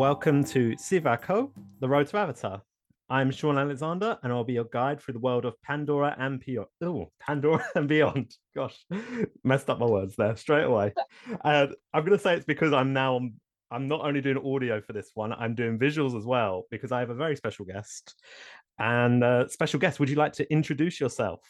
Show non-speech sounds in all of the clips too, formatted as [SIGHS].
Welcome to Sivako, the road to Avatar. I'm Shaun Alexander, and I'll be your guide through the world of Pandora and beyond. Oh, Pandora [LAUGHS] and beyond. Gosh, messed up my words there straight away. And I'm going to say it's because I'm now I'm not only doing audio for this one, I'm doing visuals as well because I have a very special guest. And uh, special guest, would you like to introduce yourself?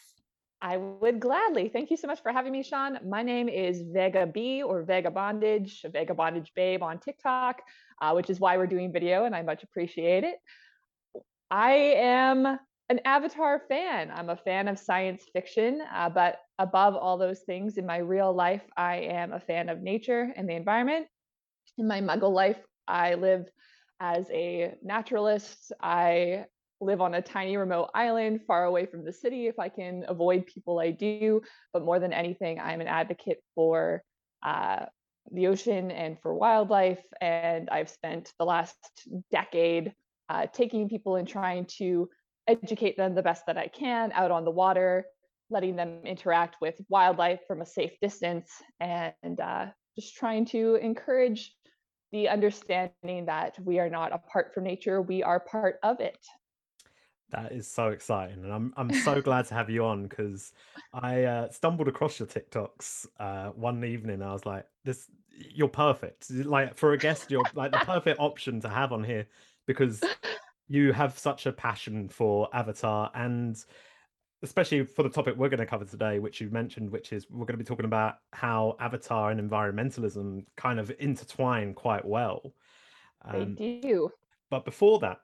I would gladly. Thank you so much for having me, Shaun. My name is Vega B or Vega Bondage, Vagabondage Babe on TikTok, uh, which is why we're doing video, and I much appreciate it. I am an Avatar fan. I'm a fan of science fiction, uh, but above all those things, in my real life, I am a fan of nature and the environment. In my Muggle life, I live as a naturalist. I live on a tiny remote island far away from the city if I can avoid people I do. But more than anything, I'm an advocate for uh, the ocean and for wildlife. And I've spent the last decade uh, taking people and trying to educate them the best that I can out on the water, letting them interact with wildlife from a safe distance, and uh, just trying to encourage the understanding that we are not apart from nature, we are part of it. That is so exciting, and I'm I'm [LAUGHS] so glad to have you on because I uh, stumbled across your TikToks uh, one evening. I was like, "This, you're perfect. Like for a guest, you're like the perfect option to have on here because you have such a passion for Avatar, and especially for the topic we're going to cover today, which you mentioned, which is we're going to be talking about how Avatar and environmentalism kind of intertwine quite well. Um, they do. But before that,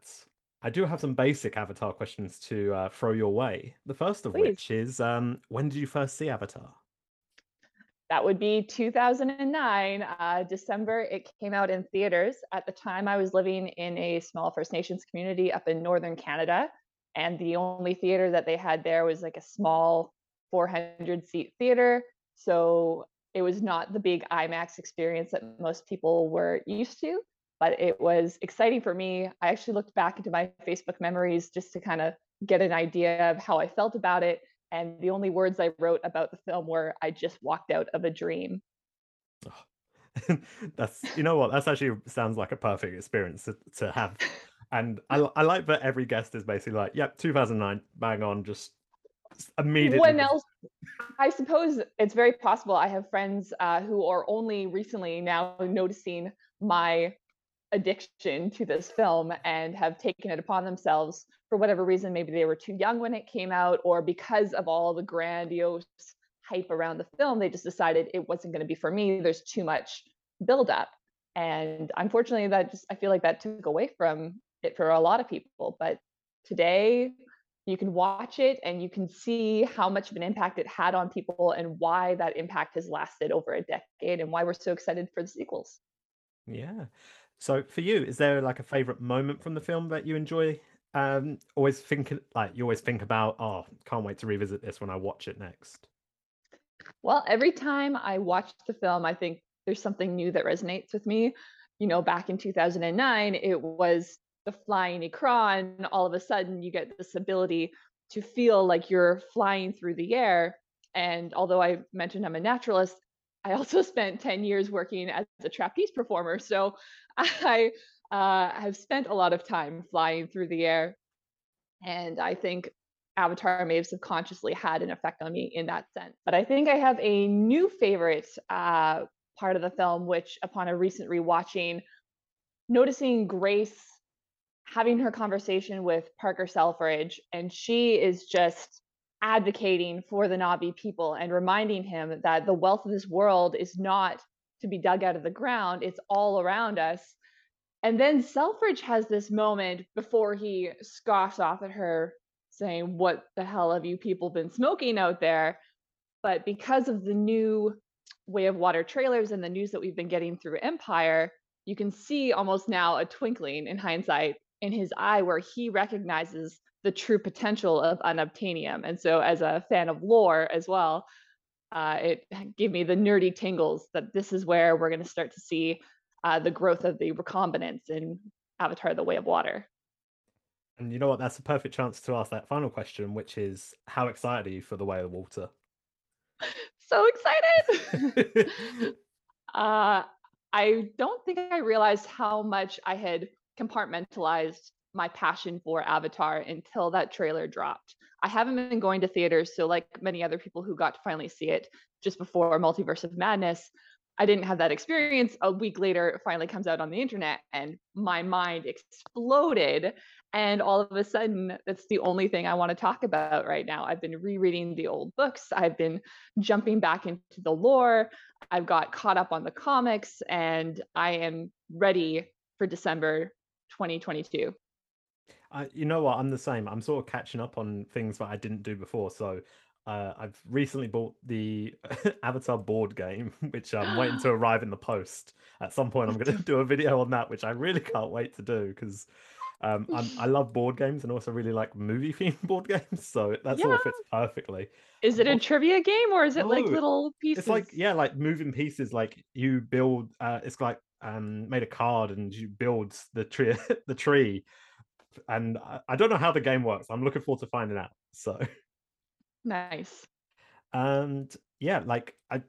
I do have some basic Avatar questions to uh, throw your way. The first of Please. which is um, when did you first see Avatar? That would be 2009, uh, December. It came out in theaters. At the time, I was living in a small First Nations community up in northern Canada. And the only theater that they had there was like a small 400 seat theater. So it was not the big IMAX experience that most people were used to but it was exciting for me. I actually looked back into my Facebook memories just to kind of get an idea of how I felt about it. And the only words I wrote about the film were, I just walked out of a dream. Oh. [LAUGHS] that's, you know what, that's actually sounds like a perfect experience to, to have. [LAUGHS] And I, I like that every guest is basically like, yep, 2009, bang on, just immediately. When else? I suppose it's very possible. I have friends uh, who are only recently now noticing my addiction to this film and have taken it upon themselves for whatever reason. Maybe they were too young when it came out, or because of all the grandiose hype around the film, they just decided it wasn't going to be for me. There's too much buildup. And unfortunately, that just, I feel like that took away from it for a lot of people. But today, you can watch it and you can see how much of an impact it had on people and why that impact has lasted over a decade and why we're so excited for the sequels. Yeah. So for you, is there like a favorite moment from the film that you enjoy? Um, always think like you always think about, oh, can't wait to revisit this when I watch it next. Well, every time I watch the film, I think there's something new that resonates with me. You know, back in 2009, it was the flying Ikran. All of a sudden, you get this ability to feel like you're flying through the air. And although I mentioned I'm a naturalist, I also [LAUGHS] spent 10 years working as a trapeze performer. So [LAUGHS] I uh, have spent a lot of time flying through the air. And I think Avatar may have subconsciously had an effect on me in that sense. But I think I have a new favorite uh, part of the film, which upon a recent rewatching, noticing Grace having her conversation with Parker Selfridge, and she is just advocating for the Na'vi people and reminding him that the wealth of this world is not to be dug out of the ground, it's all around us. And then Selfridge has this moment before he scoffs off at her, saying, What the hell have you people been smoking out there? But because of the new way of water trailers and the news that we've been getting through Empire, you can see almost now a twinkling in hindsight in his eye where he recognizes the true potential of unobtainium. And so, as a fan of lore as well, uh, it [LAUGHS] gave me the nerdy tingles that this is where we're going to start to see uh, the growth of the recombinants in Avatar: The Way of Water. And you know what? That's a perfect chance to ask that final question, which is, how excited are you for The Way of Water? [LAUGHS] so excited! [LAUGHS] uh, I don't think I realized how much I had compartmentalized my passion for Avatar until that trailer dropped. I haven't been going to theaters, so like many other people who got to finally see it just before Multiverse of Madness, I didn't have that experience. A week later, it finally comes out on the internet, and my mind exploded. And all of a sudden, that's the only thing I want to talk about right now. I've been rereading the old books, I've been jumping back into the lore, I've got caught up on the comics, and I am ready for December 2022. Uh, you know what? I'm the same. I'm sort of catching up on things that I didn't do before. So uh, I've recently bought the [LAUGHS] Avatar board game, [LAUGHS] which I'm waiting to [GASPS] arrive in the post. At some point, I'm going [LAUGHS] to do a video on that, which I really can't wait to do because um, i love board games and also really like movie themed board games. So that sort yeah. of fits perfectly. Is it a trivia game or is it like little pieces? It's like yeah, like moving pieces. Like you build. Uh, it's like um, made a card and you build the tree. the tree, and I, don't know how the game works. I'm looking forward to finding out. So. Nice. And yeah, like I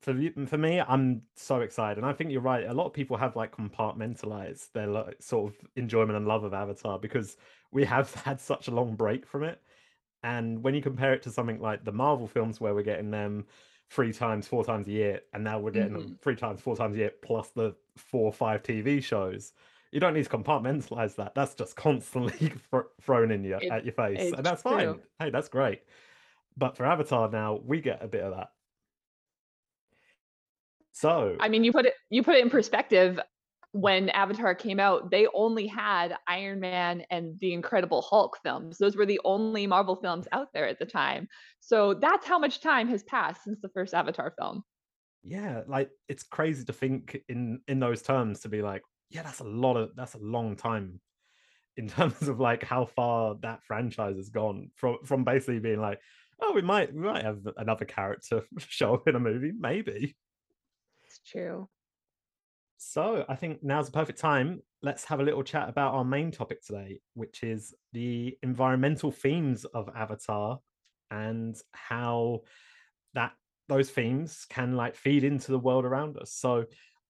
for for me, I'm so excited, and I think you're right. A lot of people have like compartmentalized their like, sort of enjoyment and love of Avatar because we have [LAUGHS] had such a long break from it. And when you compare it to something like the Marvel films, where we're getting them three times, four times a year, and now we're getting mm-hmm. them three times, four times a year, plus the four or five TV shows. You don't need to compartmentalize that. That's just constantly [LAUGHS] thrown in your it, at your face, and that's true. fine. Hey, that's great. But for Avatar now, we get a bit of that. So I mean, you put it you put it in perspective. When Avatar came out, they only had Iron Man and the Incredible Hulk films. Those were the only Marvel films out there at the time. So that's how much time has passed since the first Avatar film. Yeah, like it's crazy to think in in those terms to be like, yeah, that's a lot of that's a long time in [LAUGHS] terms of like how far that franchise has gone from from basically being like oh, we might we might have another character [LAUGHS] show up in a movie, maybe. It's true. So I think now's the perfect time. Let's have a little chat about our main topic today, which is the environmental themes of Avatar and how that those themes can like feed into the world around us. So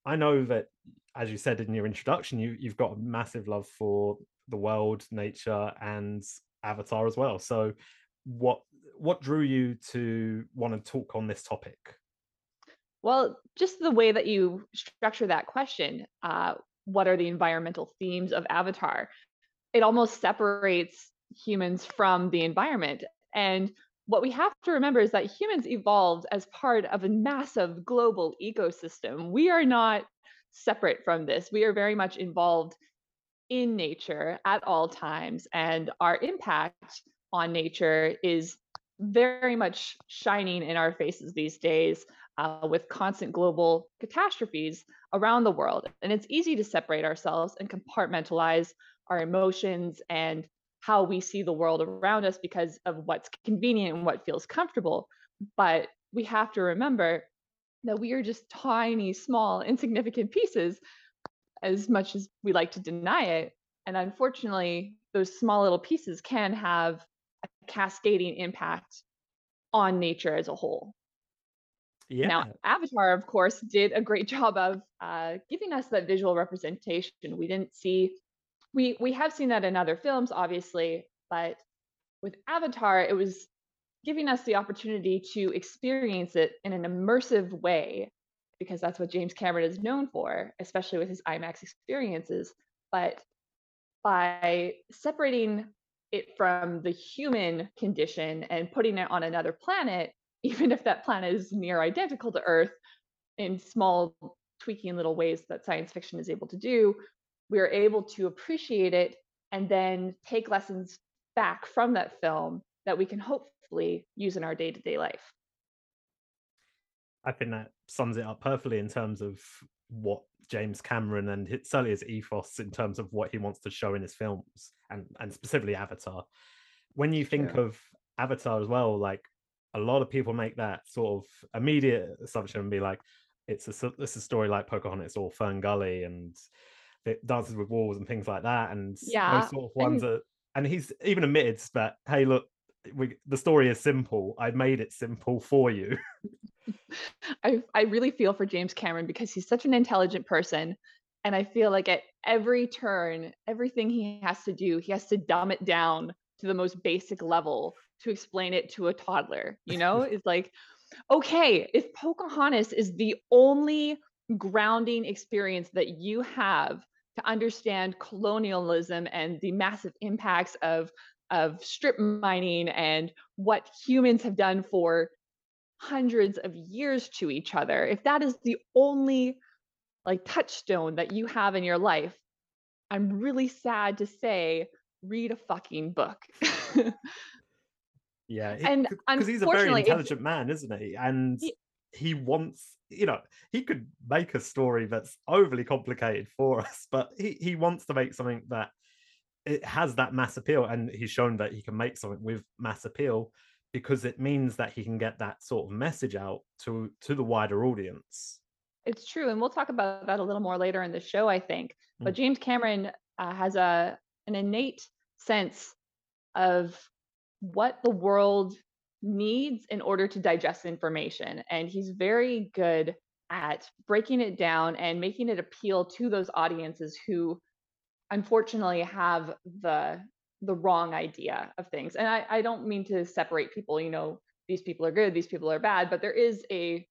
I know that as you said in your introduction, you you've got a massive love for the world, nature, and Avatar as well. So what what drew you to want to talk on this topic? Well, just the way that you structure that question, uh, what are the environmental themes of Avatar? It almost separates humans from the environment. And what we have to remember is that humans evolved as part of a massive global ecosystem. We are not separate from this. We are very much involved in nature at all times, and our impact on nature is very much shining in our faces these days uh, with constant global catastrophes around the world. And it's easy to separate ourselves and compartmentalize our emotions and how we see the world around us because of what's convenient and what feels comfortable. But we have to remember that we are just tiny, small, insignificant pieces as much as we like to deny it. And unfortunately, those small little pieces can have a cascading impact on nature as a whole. Yeah. Now, Avatar, of course, did a great [LAUGHS] job of uh, giving us that visual representation. We didn't see, we we have seen that in other films, obviously, but with Avatar, it was giving us the opportunity to experience it in an immersive way, because that's what James Cameron is known for, especially with his IMAX experiences. But by separating it from the human condition and putting it on another planet, [LAUGHS] even if that planet is near identical to Earth in small tweaking little ways that science fiction is able to do, we're able to appreciate it and then take lessons back from that film that we can hopefully use in our day to day life. I think that sums it up perfectly in terms of what James Cameron and certainly his ethos in terms of what he wants to show in his films and and specifically Avatar. When you think of Avatar as well, like a lot of people make that sort of immediate assumption and be like, it's a it's a story like Pocahontas or FernGully and it Dances with Wolves and things like that, and yeah, those sort of ones and, are. And he's even admitted that, hey, look, we, the story is simple. I made it simple for you. [LAUGHS] I I really feel for James Cameron because he's such an intelligent person, and I feel like at every turn, everything he has to do, he has to dumb it down to the most basic level to explain it to a toddler, you know? [LAUGHS] It's like, okay, if Pocahontas is the only grounding experience that you have to understand colonialism and the massive impacts of of strip mining and what humans have done for hundreds of years to each other, if that is the only like touchstone that you have in your life, I'm really sad to say, read a fucking book. Yeah, [LAUGHS] and because he's a very intelligent man, isn't he? And he, he wants, you know, he could make a story that's overly complicated for [LAUGHS] us, but he, he wants to make something that it has that mass appeal. And he's shown that he can make something with mass appeal because it means that he can get that sort of message out to to the wider audience. it's true, and we'll talk about that a little more later in the show, I think. But Mm. James Cameron uh, has a an innate sense of what the world needs in order to digest information. And he's very good at breaking it down and making it appeal to those audiences who unfortunately have the the wrong idea of things. And I, I don't mean to separate people, you know, these people are good, these people are bad, but there is a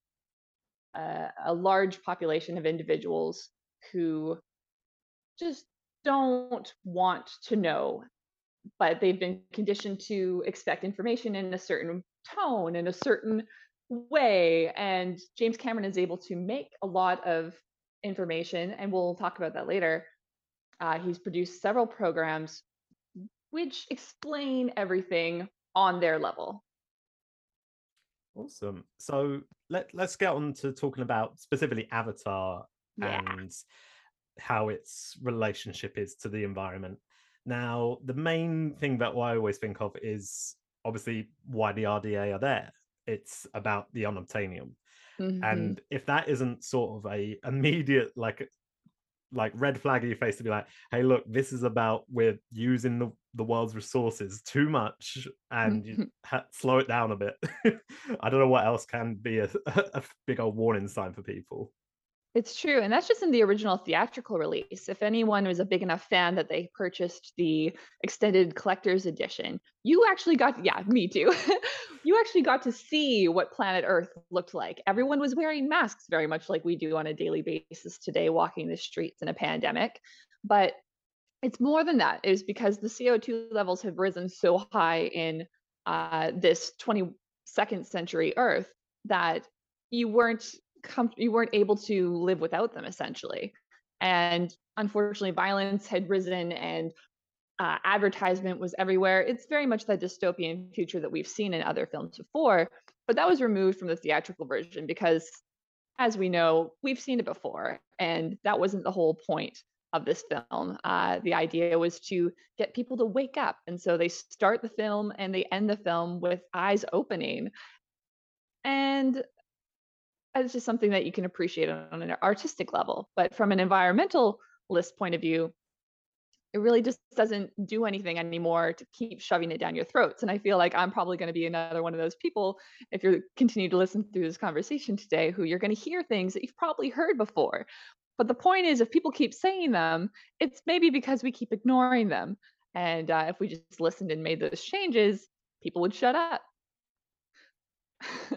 a, a large population of individuals who just don't want to know but they've been conditioned to expect information in a certain tone in a certain way and james cameron is able to make a lot of information and we'll talk about that later uh, he's produced several programs which explain everything on their level Awesome. So let let's get on to talking about specifically Avatar yeah and how its relationship is to the environment. Now, the main thing that I always think of is obviously why the RDA are there. It's about the unobtainium. hmm And if that isn't sort of a immediate like like red flag in your face to be like, hey, look, this is about we're using the, the world's resources too much and you [LAUGHS] ha- slow it down a bit. [LAUGHS] I don't know what else can be a, [LAUGHS] a big old warning sign for people. It's true, and that's just in the original theatrical release. If anyone was a big enough fan that they purchased the extended collector's edition, you actually got yeah, me too. [LAUGHS] you actually got to see what planet Earth looked like. Everyone was wearing masks very much like we do on a daily basis today walking the streets in a pandemic. But it's more than that. It is because the CO2 levels have risen so high in uh, this 22nd century Earth that you weren't com- you weren't able to live without them essentially. And unfortunately, violence had risen and uh, advertisement was everywhere. It's very much that dystopian future that we've seen in other films before, but that was removed from the theatrical version because, as we know, we've seen it before, and that wasn't the whole point of this film. Uh, the idea was to get people to wake up, and so they start the film and they end the film with eyes opening, and it's just something that you can appreciate on an artistic level. But from an environmentalist point of view, it really just doesn't do anything anymore to keep shoving it down your throats. And I feel like I'm probably going to be another one of those people, if you continue to listen through this conversation today, who you're going to hear things that you've probably heard before. But the point is, if people keep saying them, it's maybe because we keep ignoring them. And uh, if we just listened and made those changes, people would shut up.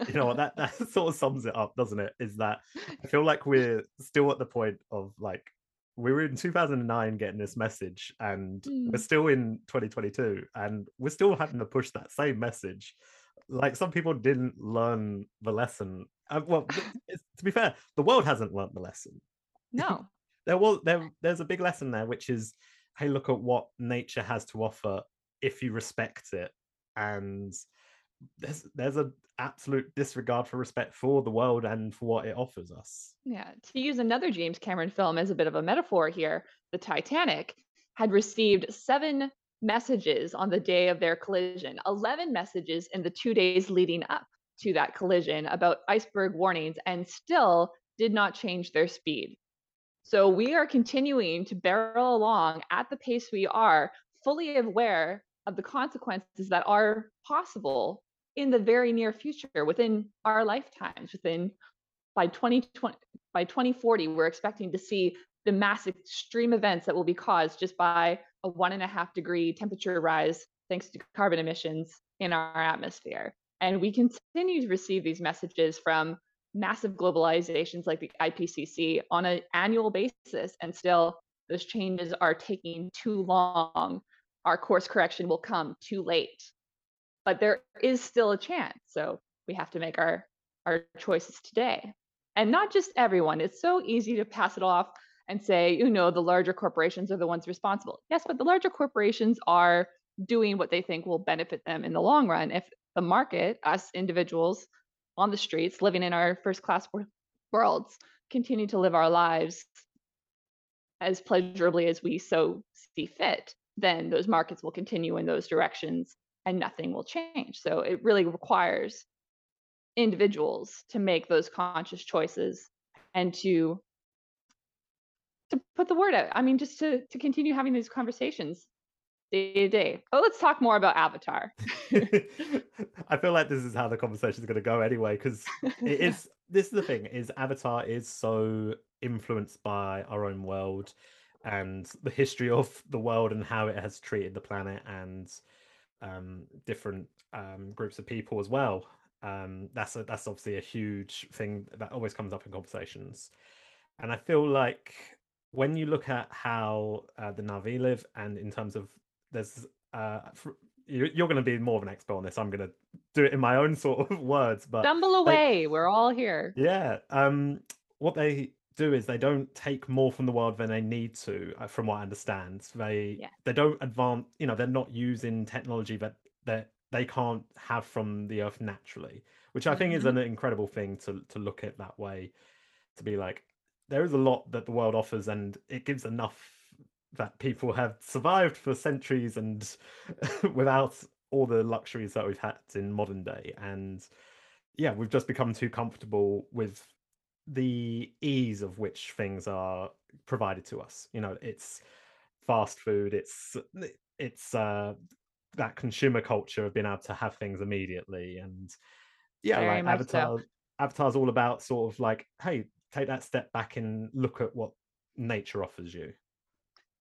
You know what? That, that [LAUGHS] sort of sums it up, doesn't it? Is that I feel like we're still at the point of like, we were in 2009 getting this message, and we're Mm, still in 2022, and we're still having to push that same message. Like some people didn't learn the lesson. Uh, well, [LAUGHS] to be fair, the world hasn't learned the lesson. no, [LAUGHS] there was there there's a big lesson there which is hey look at what nature has to offer if you respect it and there's there's an absolute disregard for respect for the world and for what it offers us Yeah, to use another James Cameron film as a bit of a metaphor here, the Titanic had received seven messages on the day of their collision, 11 messages in the two days leading up to that collision about iceberg warnings, and still did not change their speed. So we are continuing to barrel along at the pace we are, fully aware of the consequences that are possible in the very near future, within our lifetimes, within by 2020 by 2040, we're expecting to see the massive extreme events that will be caused just by a one and a half degree temperature rise thanks to carbon emissions in our atmosphere. And we continue to receive these messages from massive globalizations like the IPCC on an annual basis, and still those changes are taking too long. Our course correction will come too late. But there is still a chance. So we have to make our, our choices today. And not just everyone. It's so easy to pass it off and say, you know, the larger corporations are the ones responsible. Yes, but the larger corporations are doing what they think will benefit them in the long run. If the market, us individuals on the streets living in our first class worlds, continue to live our lives as pleasurably as we so see fit, then those markets will continue in those directions and nothing will change. So it really requires individuals to make those conscious choices and to to put the word out. I mean, just to to continue having these conversations day to day. Oh, let's talk more about Avatar. [LAUGHS] I feel like this is how the conversation is going to go anyway, because it [LAUGHS] is. This is the thing: is Avatar is so influenced by our own world and the history of the world and how it has treated the planet and um, different um, groups of people as well. Um, that's a, that's obviously a huge thing that always comes up in conversations, and I feel like when you look at how uh, the Na'vi live, and in terms of there's uh, you're going to be more of an expert on this. I'm going to do it in my own sort of [LAUGHS] words, but stumble away. We're all here. Yeah. Um, what they do is they don't take more from the world than they need to, uh, from what I understand. They yeah. they don't advance. You know, they're not using technology that that they can't have from the earth naturally, which I think mm-hmm. is an incredible thing to to look at that way. To be like, there is a lot that the world offers, and it gives enough that people have survived for centuries and [LAUGHS] without all the luxuries that we've had in modern day. And yeah, we've just become too comfortable with the ease of which things are provided to us. You know, it's fast food, it's it's uh that consumer culture of being able to have things immediately and yeah Very like avatar so. avatar's all about sort of like hey take that step back and look at what nature offers you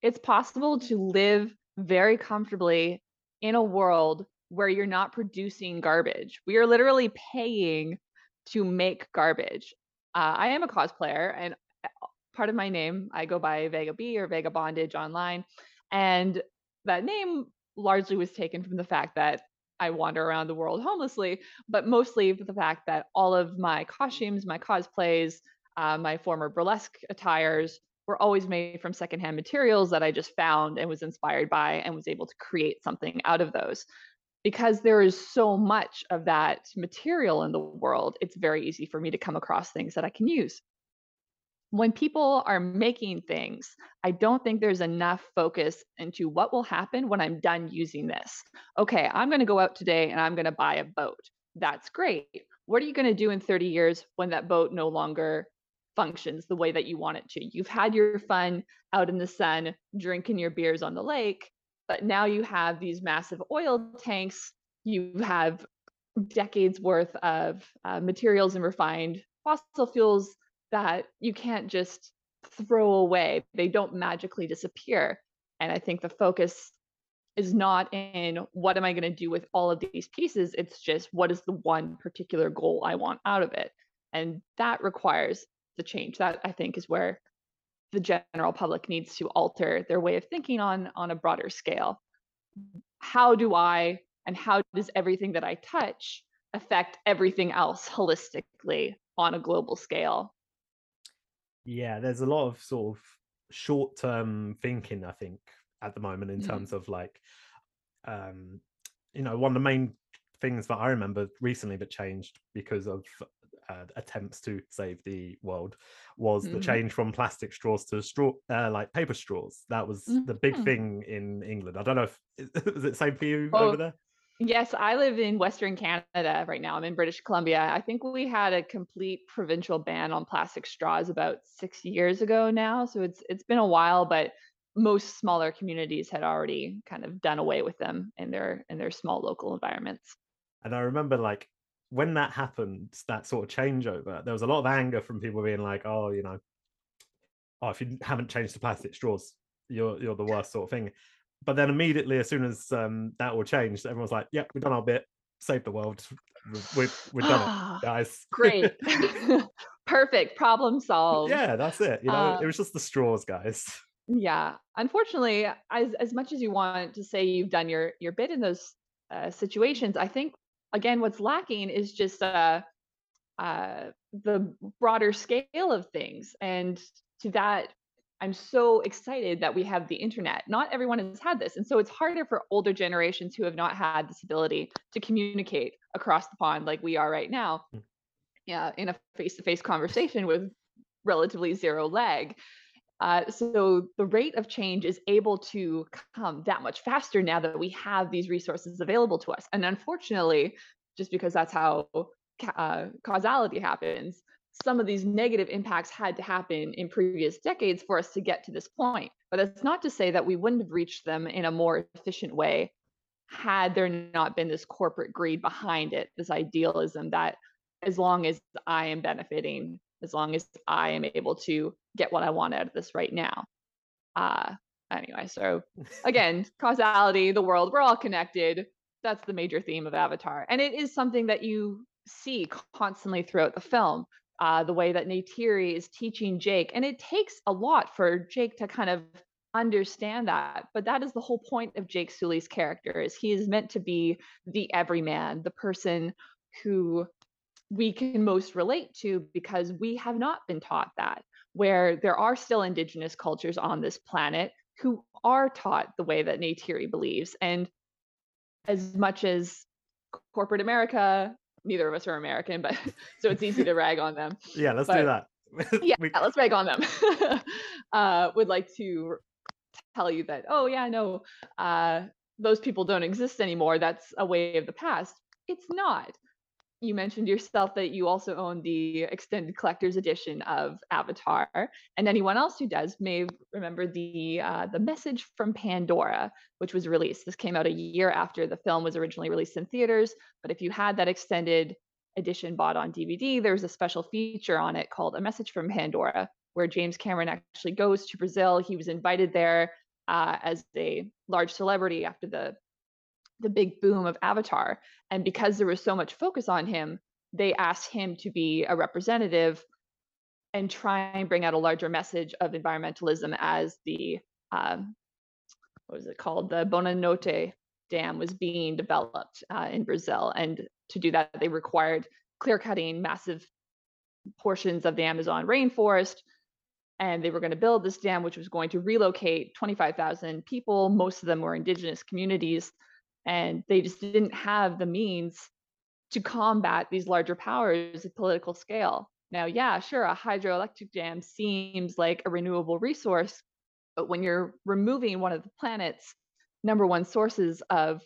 it's possible to live very comfortably in a world where you're not producing garbage we are literally paying to make garbage uh, i am a cosplayer and uh, part of my name i go by vega b or vega bondage online and that name largely was taken from the fact that I wander around the world homelessly, but mostly for the fact that all of my costumes, my cosplays, uh, my former burlesque attires were always made from secondhand materials that I just found and was inspired by and was able to create something out of those. Because there is so much of that material in the world, it's very easy for me to come across things that I can use when people are making things, I don't think there's enough focus into what will happen when I'm done using this. Okay, I'm going to go out today and I'm going to buy a boat. That's great. What are you going to do in 30 years when that boat no longer functions the way that you want it to? You've had your fun out in the sun, drinking your beers on the lake, but now you have these massive oil tanks. You have decades worth of uh, materials and refined fossil fuels that you can't just throw away. They don't magically disappear. And I think the focus is not in what am I going to do with all of these pieces. It's just what is the one particular goal I want out of it. And that requires the change. That I think is where the general public needs to alter their way of thinking on on a broader scale. How do I and how does everything that I touch affect everything else holistically on a global scale? Yeah, there's a lot of sort of short-term thinking, I think, at the moment in Mm. terms of like, um, you know, one of the main things that I remember recently that changed because of uh, attempts to save the world was the Mhm. change from plastic straws to straw, uh, like paper straws. That was the big Mhm. thing in England. I don't know if is [LAUGHS] it the same for you over there? Yes, I live in Western Canada right now. I'm in British Columbia. I think we had a complete provincial ban on plastic straws about 6 years ago now, so it's it's been a while, but most smaller communities had already kind of done away with them in their in their small local environments. And I remember like when that happened, that sort of changeover, there was a lot of anger from people being like, "Oh, you know, oh, if you haven't changed to plastic straws, you're you're the worst sort of thing." But then immediately, as soon as um, that all changed, everyone's like, "Yep, we've done our bit, saved the world, we've we've done it, guys." Great. [LAUGHS] [LAUGHS] Perfect. Problem solved. yeah, that's it. You know, it Uh, was just the straws, guys. yeah. Unfortunately, as as much as you want to say you've done your your bit in those uh, situations, I think again what's lacking is just uh, uh, the broader scale of things. And to that, I'm so excited that we have the internet. Not everyone has had this. And so it's harder for older generations who have not had this ability to communicate across the pond like we are right now Mm. yeah, in a face to face conversation with relatively zero lag. Uh, so the rate of change is able to come that much faster now that we have these resources available to us. And unfortunately, just because that's how uh, causality happens, some of these negative impacts had to happen in previous decades for us to get to this point. But that's not to say that we wouldn't have reached them in a more efficient way had there not been this corporate greed behind it, this idealism that as long as I am benefiting, as long as I am able to get what I want out of this right now. Uh, anyway, so [LAUGHS] again, causality, the world, we're all connected. That's the major theme of Avatar. And it is something that you see constantly throughout the film. Uh, the way that Neytiri is teaching Jake. And it takes a lot for Jake to kind of understand that. But that is the whole point of Jake Sully's character is he is meant to be the everyman, the person who we can most relate to because we have not been taught that, where there are still indigenous cultures on this planet who are taught the way that Neytiri believes. And as much as corporate America, neither of us are American, but [LAUGHS] so it's easy to rag on them. [LAUGHS] Yeah, let's do that. [LAUGHS] yeah, we, let's rag on them. uh, would like to tell you that, oh, yeah, no, uh, those people don't exist anymore. That's a way of the past. It's not you mentioned yourself that you also own the extended collector's edition of Avatar, and anyone else who does may remember the uh, the message from Pandora, which was released. This came out a year after the film was originally released in theaters. But if you had that extended edition bought on DVD, there's a special feature on it called "A Message from Pandora," where James Cameron actually goes to Brazil. He was invited there uh, as a large celebrity after the the big boom of Avatar. And because there was so much focus on him, they asked him to be a representative and try and bring out a larger message of environmentalism as the um, what was it called? The Belo Monte Dam was being developed uh, in Brazil, and to do that, they required clear cutting massive portions of the Amazon rainforest. And they were going to build this dam, which was going to relocate 25,000 people. Most of them were indigenous communities and they just didn't have the means to combat these larger powers at political scale. Now, yeah, sure, a hydroelectric dam seems like a renewable resource, but when you're removing one of the planet's number one sources of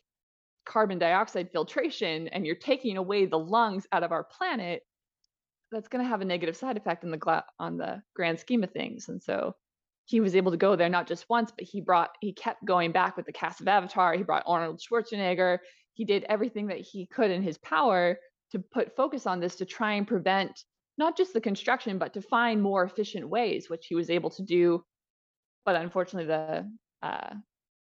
carbon dioxide filtration and you're taking away the lungs out of our planet, that's going to have a negative side effect on the gla- on the grand scheme of things. And so he was able to go there not just once, but he brought he kept going back with the cast of Avatar. He brought Arnold Schwarzenegger. He did everything that he could in his power to put focus on this to try and prevent not just the construction, but to find more efficient ways, which he was able to do. But unfortunately, the uh,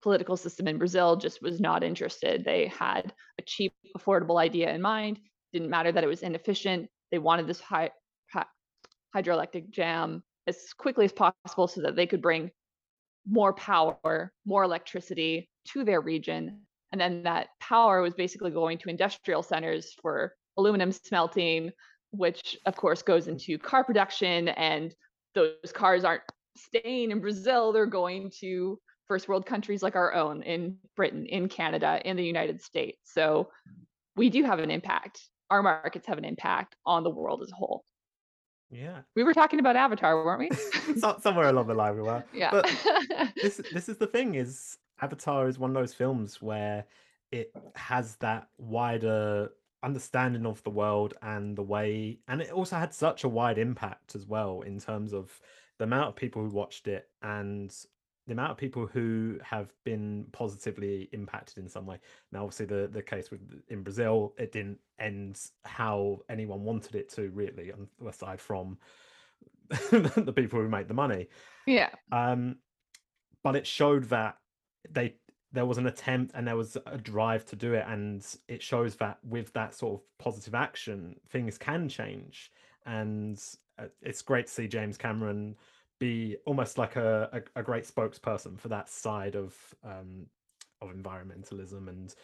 political system in Brazil just was not interested. They had a cheap, affordable idea in mind. Didn't matter that it was inefficient. They wanted this high, hy- hydroelectric jam as quickly as possible so that they could bring more power, more electricity to their region. And then that power was basically going to industrial centers for aluminum smelting, which of course goes mm. into car production. And those cars aren't staying in Brazil, they're going to first world countries like our own in Britain, in Canada, in the United States. So we do have an impact. Our markets have an impact on the world as a whole. Yeah, We were talking about Avatar, weren't we? [LAUGHS] [LAUGHS] so, somewhere along the line we were. yeah. But [LAUGHS] this this is the thing is Avatar is one of those films where it has that wider understanding of the world and the way and it also had such a wide impact as well in terms of the amount of people who watched it and the amount of people who have been positively impacted in some way. Now, obviously, the the case with in Brazil, it didn't end how anyone wanted it to, really, aside from [LAUGHS] the people who made the money. Yeah. Um, but it showed that they there was an attempt and there was a drive to do it, and it shows that with that sort of positive action, things can change. And uh, it's great to see James Cameron be almost like a, a, a great spokesperson for that side of um, of environmentalism and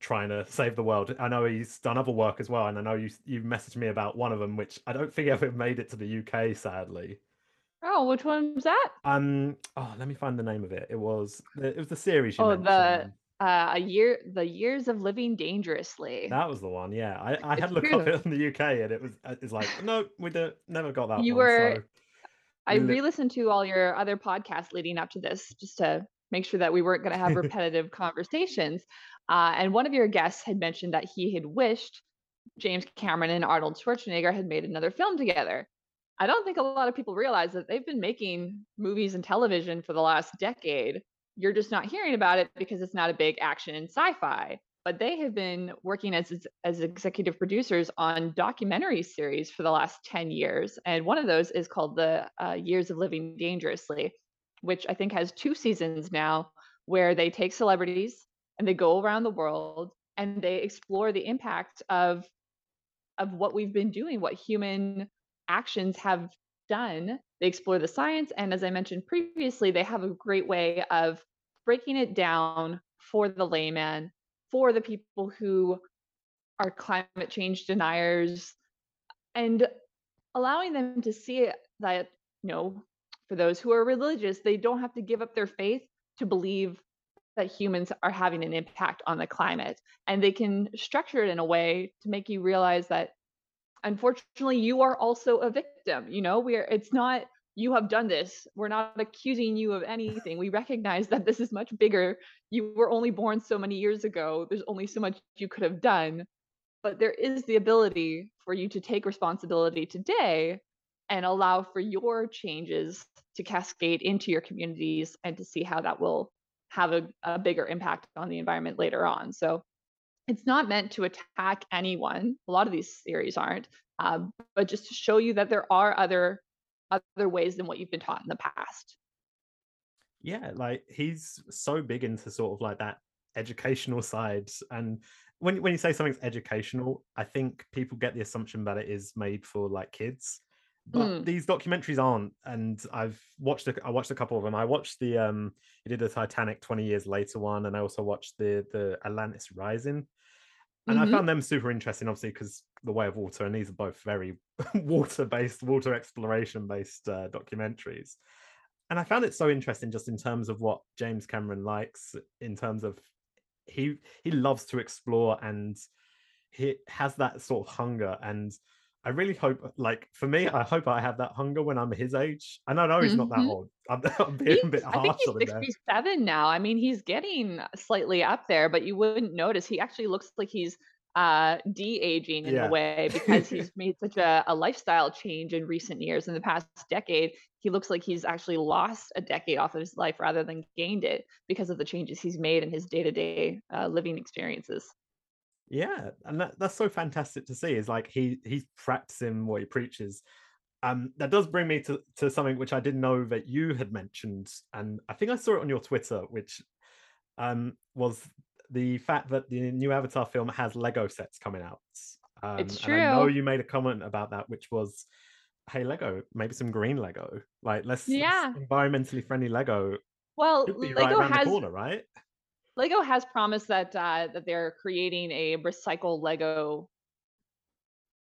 trying to save the world. I know he's done other work as well, and I know you you messaged me about one of them, which I don't think ever made it to the UK, sadly. Oh, which one was that? Um, oh, let me find the name of it. It was it was the series. oh, mentioned. the uh, a year, the years of living dangerously. That was the one. Yeah, I, I had looked up it in the UK, and it was uh, it's like no, we don't, never got that. You one, were. So I re-listened to all your other podcasts leading up to this just to make sure that we weren't going to have [LAUGHS] repetitive conversations. Uh, and one of your guests had mentioned that he had wished James Cameron and Arnold Schwarzenegger had made another film together. I don't think a lot of people realize that they've been making movies and television for the last decade. You're just not hearing about it because it's not a big action and sci-fi. But they have been working as as executive producers on documentary series for the last 10 years. And one of those is called The uh, Years of Living Dangerously, which I think has two seasons now, where they take celebrities and they go around the world and they explore the impact of of what we've been doing, what human actions have done. They explore the science. And as I mentioned previously, they have a great way of breaking it down for the layman, for the people who are climate change deniers, and allowing them to see that, you know, for those who are religious, they don't have to give up their faith to believe that humans are having an impact on the climate. And they can structure it in a way to make you realize that unfortunately you are also a victim you know we're it's not you have done this. We're not accusing you of anything. We recognize that this is much bigger. You were only born so many years ago. There's only so much you could have done. But there is the ability for you to take responsibility today and allow for your changes to cascade into your communities and to see how that will have a, a bigger impact on the environment later on. So it's not meant to attack anyone. A lot of these theories aren't, um, but just to show you that there are other other ways than what you've been taught in the past. Yeah, like he's so big into sort of like that educational side, and when when you say something's educational, I think people get the assumption that it is made for like kids. But mm. these documentaries aren't, and I've watched a, I watched a couple of them. I watched the um he did the Titanic 20 years later one, and I also watched the the Atlantis Rising. And mm-hmm. I found them super interesting, obviously, because the way of water, and these are both very [LAUGHS] water-based, water exploration-based uh, documentaries. And I found it so interesting, just in terms of what James Cameron likes, in terms of he he loves to explore and he has that sort of hunger and I really hope, like for me, I hope I have that hunger when I'm his age. And I know he's not that Mhm. old. I'm, [LAUGHS] I'm being a bit I think harsh he's on him there. 67 now. I mean, he's getting slightly up there, but you wouldn't notice. He actually looks like he's uh de-aging in a way because he's [LAUGHS] made such a, a lifestyle change in recent years. In the past decade, he looks like he's actually lost a decade off of his life rather than gained it because of the changes he's made in his day-to-day uh, living experiences. Yeah, and that, that's so fantastic to see. Is like he he's practicing what he preaches. Um, that does bring me to to something which I didn't know that you had mentioned, and I think I saw it on your Twitter, which um was the fact that the new Avatar film has Lego sets coming out. Um, It's and I know you made a comment about that, which was, "Hey, Lego, maybe some green Lego. Like, let's, let's Yeah. environmentally friendly Lego Well, right Lego around the has corner, right?" Lego has promised that uh, that they're creating a recycle Lego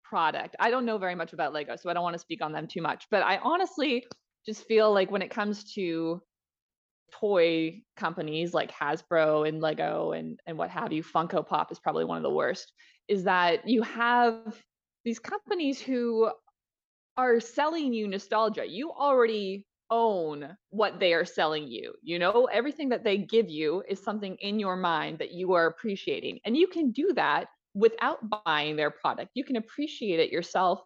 product. I don't know very much about Lego, so I don't want to speak on them too much. But I honestly just feel like when it comes to toy companies like Hasbro and Lego and and what have you, Funko Pop is probably one of the worst. Is that you have these companies who are selling you nostalgia. You already own what they are selling you. You know, everything that they give you is something in your mind that you are appreciating. And you can do that without buying their product. You can appreciate it yourself.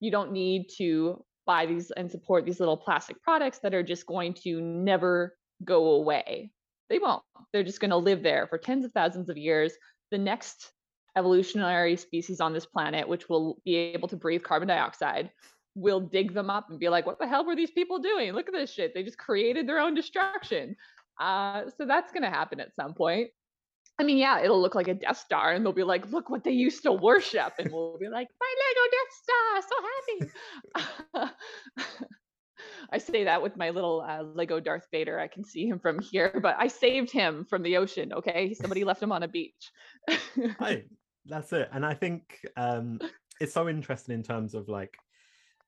You don't need to buy these and support these little plastic products that are just going to never go away. They won't. They're just going to live there for tens of thousands of years. The next evolutionary species on this planet, which will be able to breathe carbon dioxide, will dig them up and be like, what the hell were these people doing? Look at this shit. They just created their own destruction. Uh, so that's going to happen at some point. I mean, yeah, it'll look like a Death Star, and they'll be like, "Look what they used to worship," and we'll be like, "My Lego Death Star, so happy." [LAUGHS] I say that with my little uh, Lego Darth Vader. I can see him from here, but I saved him from the ocean. Okay, somebody left him on a beach. [LAUGHS] Right, that's it. And I think um, it's so interesting in terms of like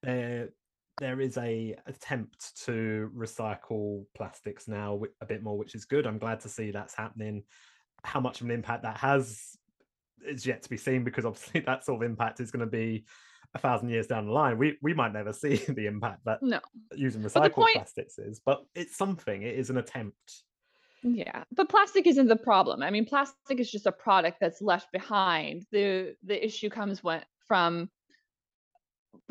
there there is a attempt to recycle plastics now a bit more, which is good. I'm glad to see that's happening. How much of an impact that has is yet to be seen because obviously [LAUGHS] that sort of impact is going to be a thousand years down the line. We we might never [LAUGHS] see the impact that no. using recycled point, plastics is, but it's something. It is an attempt. Yeah, but plastic isn't the problem. I mean, plastic is just a product that's left behind. the The issue comes when from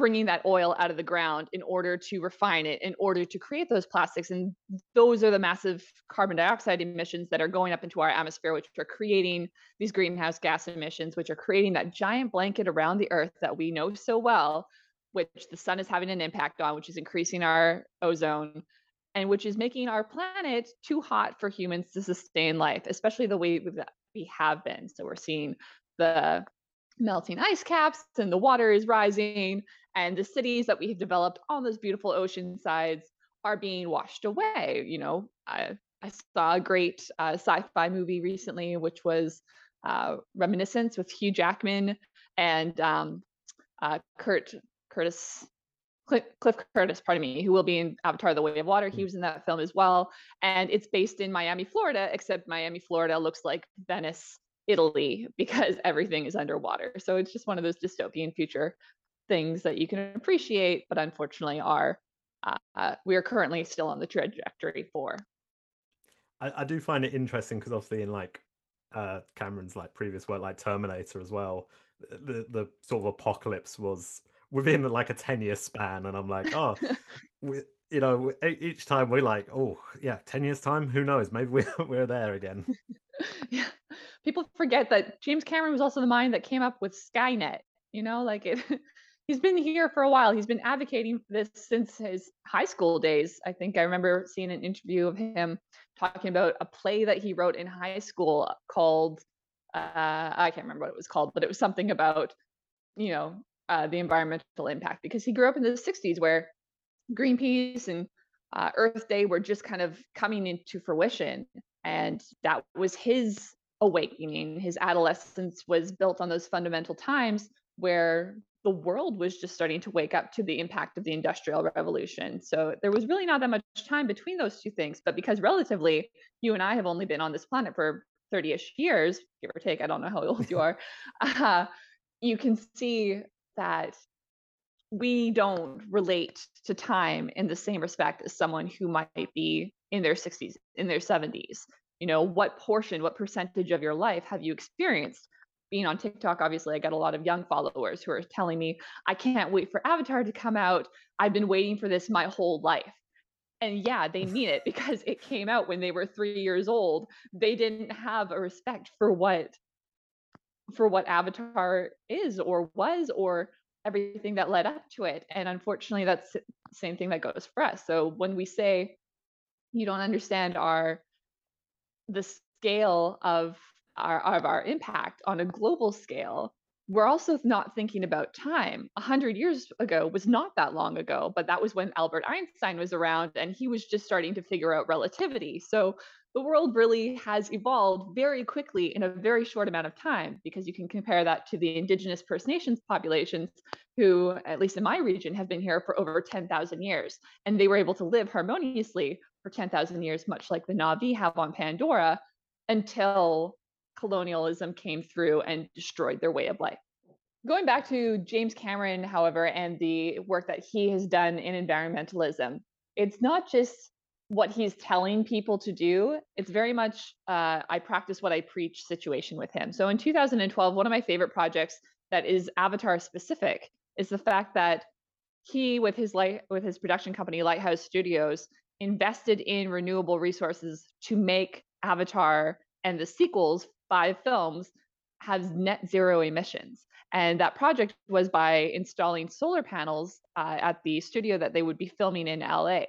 bringing that oil out of the ground in order to refine it in order to create those plastics and those are the massive carbon dioxide emissions that are going up into our atmosphere which are creating these greenhouse gas emissions which are creating that giant blanket around the earth that we know so well which the sun is having an impact on which is increasing our ozone and which is making our planet too hot for humans to sustain life especially the way we have been. So we're seeing the melting ice caps and the water is rising and the cities that we have developed on those beautiful ocean sides are being washed away you know i, I saw a great uh, sci-fi movie recently which was uh, reminiscence with hugh jackman and um, uh, kurt curtis Cliff, Cliff Curtis, pardon me, who will be in Avatar: The Way of Water. He mm. was in that film as well, and it's based in Miami, Florida. Except Miami, Florida looks like Venice, Italy [LAUGHS] because everything is underwater. So it's just one of those dystopian future things that you can appreciate, but unfortunately are uh, we are currently still on the trajectory for. I, I do find it interesting because obviously in like uh, Cameron's like previous work, like Terminator as well, the the sort of apocalypse was within like a ten year span, and I'm like, oh, [LAUGHS] we, you know, each time we're like, oh yeah, ten years time, who knows? Maybe we're [LAUGHS] we're there again. [LAUGHS] yeah, people forget that James Cameron was also the mind that came up with Skynet. You know, like it. He's been here for a while. He's been advocating for this since his high school days. I think I remember seeing an interview of him talking about a play that he wrote in high school called uh, I can't remember what it was called, but it was something about you know uh, the environmental impact because he grew up in the 60s where Greenpeace and uh, Earth Day were just kind of coming into fruition. And that was his awakening. His adolescence was built on those fundamental times where the world was just starting to wake up to the impact of the Industrial Revolution. So there was really not that much time between those two things. But because relatively, you and I have only been on this planet for 30 ish years, give or take, I don't know how old you are, [LAUGHS] uh, you can see that we don't relate to time in the same respect as someone who might be in their 60s, in their 70s. You know, what portion, what percentage of your life have you experienced? Being on TikTok, obviously, I got a lot of young followers who are telling me, I can't wait for Avatar to come out. I've been waiting for this my whole life. And yeah, they mean it [LAUGHS] because it came out when they were three years old. They didn't have a respect for what for what Avatar is or was or everything that led up to it. And unfortunately, that's the same thing that goes for us. So when we say you don't understand our the scale of our of our impact on a global scale, we're also not thinking about time. A hundred years ago was not that long ago, but that was when Albert Einstein was around and he was just starting to figure out relativity. So the world really has evolved very quickly in a very short amount of time because you can compare that to the indigenous First Nations populations who, at least in my region, have been here for over 10,000 years. And they were able to live harmoniously for 10,000 years, much like the Na'vi have on Pandora, until colonialism came through and destroyed their way of life. Going back to James Cameron, however, and the work that he has done in environmentalism, it's not just what he's telling people to do it's very much uh, i practice what i preach situation with him so in 2012 one of my favorite projects that is avatar specific is the fact that he with his light with his production company Lighthouse Studios invested in renewable resources to make Avatar and the sequels, five films, has net zero emissions. And that project was by installing solar panels uh, at the studio that they would be filming in LA.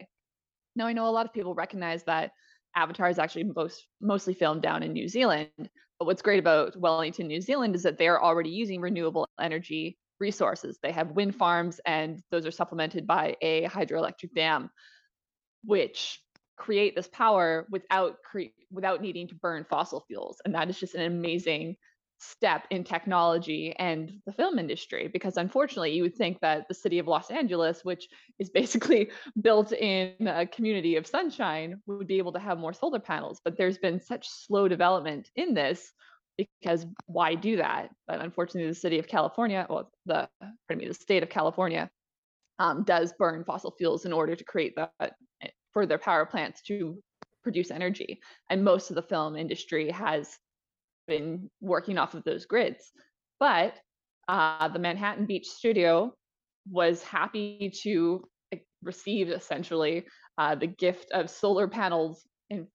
Now, I know a lot of people recognize that Avatar is actually most, mostly filmed down in New Zealand. But what's great about Wellington, New Zealand is that they're already using renewable energy resources. They have wind farms, and those are supplemented by a hydroelectric dam, which create this power without cre- without needing to burn fossil fuels. And that is just an amazing step in technology and the film industry because unfortunately you would think that the city of Los Angeles which is basically [LAUGHS] built in a community of sunshine would be able to have more solar panels but there's been such slow development in this because why do that but unfortunately the city of California well the pardon me the state of California um, does burn fossil fuels in order to create that for their power plants to produce energy and most of the film industry has been working off of those grids. But uh, the Manhattan Beach studio was happy to receive essentially uh, the gift of solar panels and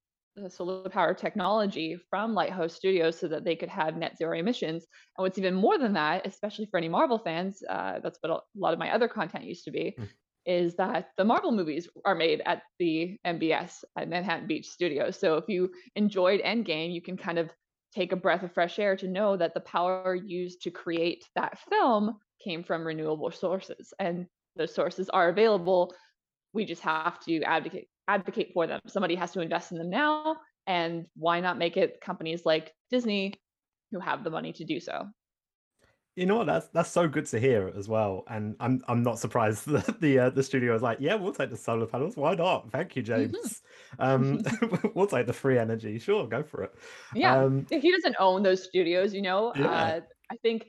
solar power technology from Lighthouse Studios so that they could have net zero emissions. And what's even more than that, especially for any Marvel fans, uh, that's what a lot of my other content used to be, mm. Is that the Marvel movies are made at the MBS at uh, Manhattan Beach Studios. So if you enjoyed Endgame, you can kind of take a breath of fresh air to know that the power used to create that film came from renewable sources and those sources are available. We just have to advocate advocate for them. Somebody has to invest in them now and why not make it companies like disney who have the money to do so you know what? That's that's so good to hear as well, and I'm I'm not surprised [LAUGHS] that the uh, the studio is like, yeah, we'll take the solar panels. Why not? Thank you, mm-hmm. James. um, [LAUGHS] [LAUGHS] we'll take the free energy. Sure, go for it. Yeah, um, he doesn't own those studios. You know, yeah. uh, I think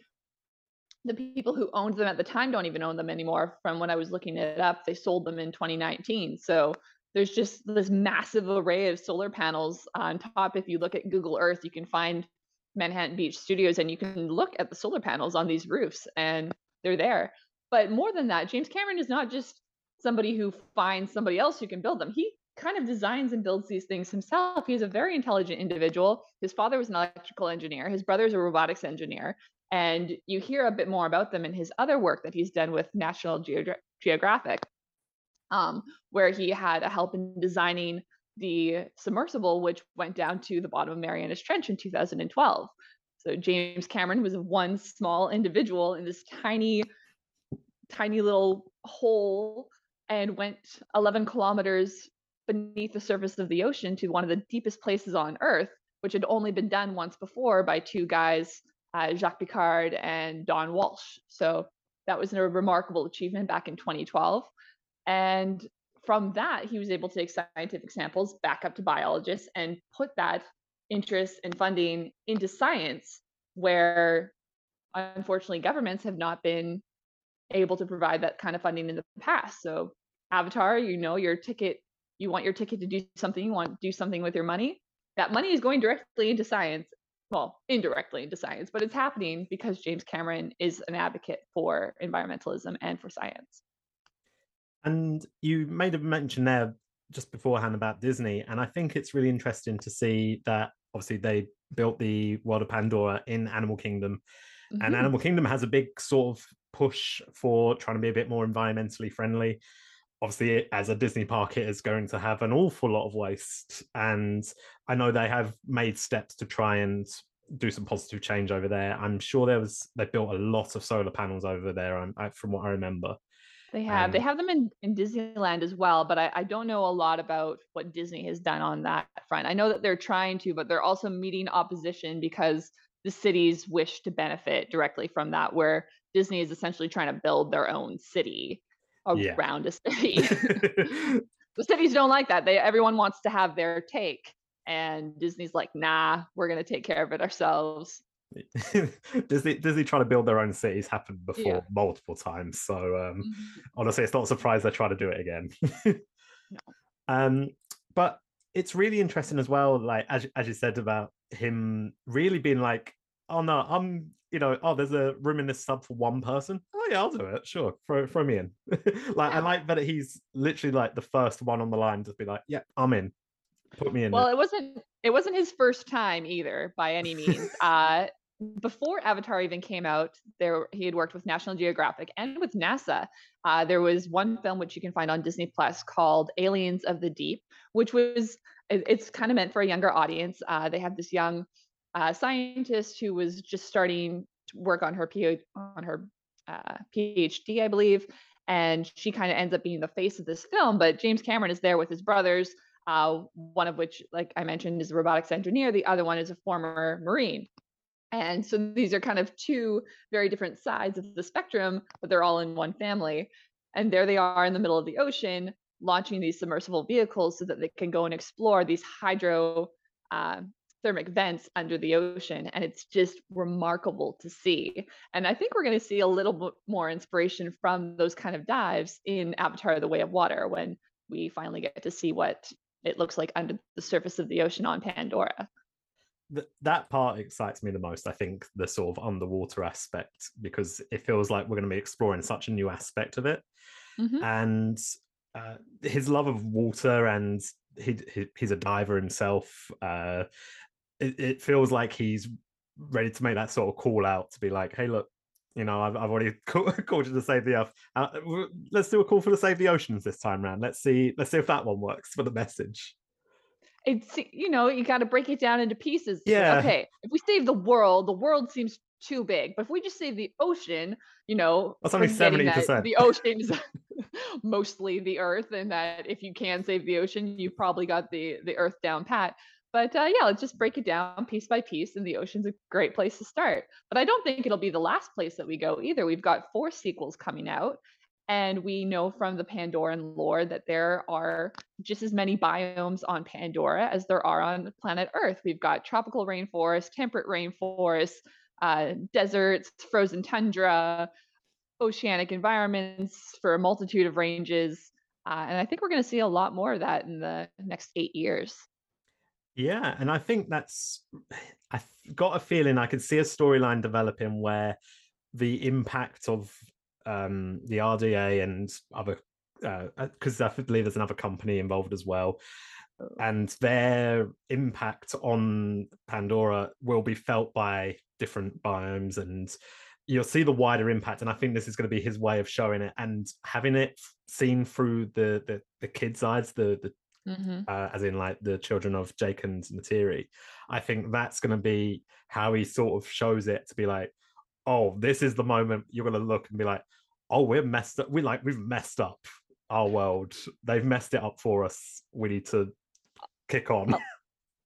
the people who owned them at the time don't even own them anymore. From when I was looking it up, they sold them in 2019. So there's just this massive array of solar panels on top. If you look at Google Earth, you can find Manhattan Beach Studios and you can look at the solar panels on these roofs and they're there. But more than that, James Cameron is not just somebody who finds somebody else who can build them. He kind of designs and builds these things himself. He's a very intelligent individual. His father was an electrical engineer, his brother's a robotics engineer. And you hear a bit more about them in his other work that he's done with National Geogra- Geographic, um, where he had a help in designing the submersible, which went down to the bottom of Marianas Trench in 2012. So James Cameron was one small individual in this tiny, tiny little hole and went 11 kilometers beneath the surface of the ocean to one of the deepest places on Earth, which had only been done once before by two guys, uh, Jacques Piccard and Don Walsh. So that was a remarkable achievement back in 2012. And from that, he was able to take scientific samples back up to biologists and put that interest and funding into science, where unfortunately governments have not been able to provide that kind of funding in the past. So, Avatar, you know, your ticket, you want your ticket to do something, you want to do something with your money. That money is going directly into science, well, indirectly into science, but it's happening because James Cameron is an advocate for environmentalism and for science. And you made a mention there just beforehand about Disney, and I think it's really interesting to see that obviously they built the world of Pandora in Animal Kingdom, mm-hmm. and Animal Kingdom has a big sort of push for trying to be a bit more environmentally friendly. Obviously, as a Disney park, it is going to have an awful lot of waste, and I know they have made steps to try and do some positive change over there. I'm sure there was they built a lot of solar panels over there, um, from what I remember. They have. Um, they have them in, in Disneyland as well, but I, I don't know a lot about what Disney has done on that front. I know that they're trying to, but they're also meeting opposition because the cities wish to benefit directly from that, where Disney is essentially trying to build their own city around yeah. a [LAUGHS] city. [LAUGHS] the cities don't like that. They everyone wants to have their take. And Disney's like, nah, we're gonna take care of it ourselves. Disney Disney trying to build their own cities happened before yeah. multiple times. So um, mm-hmm. honestly, it's not a surprise they try to do it again. no. [LAUGHS] Um, but it's really interesting as well. Like as as you said about him really being like, oh no, I'm you know, oh, there's a room in this sub for one person. Oh yeah, I'll do it. Sure, throw throw me in. [LAUGHS] like I like that he's literally like the first one on the line to be like, yeah, I'm in. Put me in. Well, it." it wasn't it wasn't his first time either by any means. [LAUGHS] Uh, before Avatar even came out, there he had worked with National Geographic and with NASA. Uh, there was one film which you can find on Disney Plus called Aliens of the Deep, which was it's kind of meant for a younger audience. Uh, they have this young uh, scientist who was just starting to work on her PhD, on her uh, PhD, I believe, and she kind of ends up being the face of this film. But James Cameron is there with his brothers uh, one of which, like I mentioned, is a robotics engineer. The other one is a former Marine. And so these are kind of two very different sides of the spectrum, but they're all in one family. And there they are in the middle of the ocean, launching these submersible vehicles so that they can go and explore these hydro uh, thermic vents under the ocean. And it's just remarkable to see. And I think we're going to see a little bit more inspiration from those kind of dives in Avatar The Way of Water when we finally get to see what it looks like under the surface of the ocean on Pandora. Th- that part excites me the most. I think the sort of underwater aspect because it feels like we're going to be exploring such a new aspect of it, Mhm. and uh, his love of water and he, he he's a diver himself. Uh, it, it feels like he's ready to make that sort of call out to be like, hey, look. You know, I've, I've already [LAUGHS] call, called you to save the earth. Uh, let's do a call for to save the oceans this time round. Let's see. Let's see if that one works for the message. It's you know you got to break it down into pieces. Yeah. Okay, if we save the world, the world seems too big. But if we just save the ocean, you know, That's only forgetting that 70%. The ocean is [LAUGHS] mostly the Earth, and that if you can save the ocean, you've probably got the the Earth down pat. But uh, yeah, let's just break it down piece by piece, and the ocean's a great place to start. But I don't think it'll be the last place that we go either. We've got four sequels coming out, and we know from the Pandoran lore that there are just as many biomes on Pandora as there are on planet Earth. We've got tropical rainforest, temperate rainforest, uh, deserts, frozen tundra, oceanic environments for a multitude of ranges. Uh, and I think we're going to see a lot more of that in the next eight years. Yeah, and I think that's [SIGHS] I got a feeling I could see a storyline developing where the impact of um the RDA and other because I believe there's another company involved as well, and their impact on Pandora will be felt by different biomes and you'll see the wider impact and i think this is going to be his way of showing it and having it seen through the the, the kids eyes the the hmm uh, as in like the children of Jake and Neytiri. I think that's going to be how he sort of shows it to be like, oh, this is the moment you're going to look and be like, oh, we're messed up. We like we've messed up our world. They've messed it up for us. We need to kick on.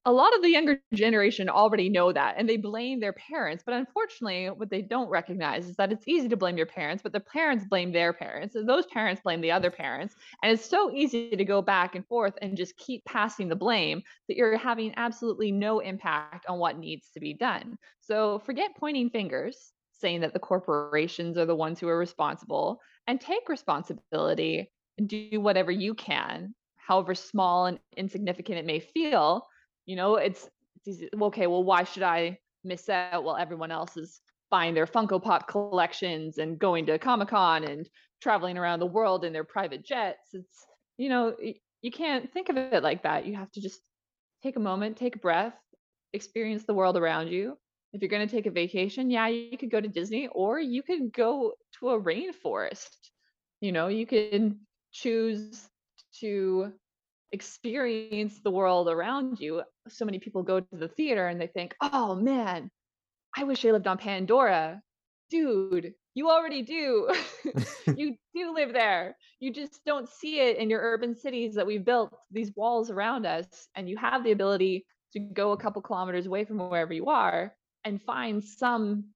A lot of the younger generation already know that and they blame their parents. But unfortunately, what they don't recognize is that it's easy to blame your parents, but the parents blame their parents, and those parents blame the other parents. And it's so easy to go back and forth and just keep passing the blame that you're having absolutely no impact on what needs to be done. So forget pointing fingers, saying that the corporations are the ones who are responsible, and take responsibility and do whatever you can, however small and insignificant it may feel you know, it's, it's. Okay, well, why should I miss out while everyone else is buying their Funko Pop collections and going to Comic Con and traveling around the world in their private jets? It's, you know, you can't think of it like that. You have to just take a moment, take a breath, experience the world around you. If you're going to take a vacation, yeah, you could go to Disney or you could go to a rainforest. You know, you can choose to experience the world around you. So many people go to the theater and they think, oh man, I wish I lived on Pandora. Dude, you already do. [LAUGHS] [LAUGHS] you do live there. You just don't see it in your urban cities that we've built, these walls around us. And you have the ability to go a couple kilometers away from wherever you are and find some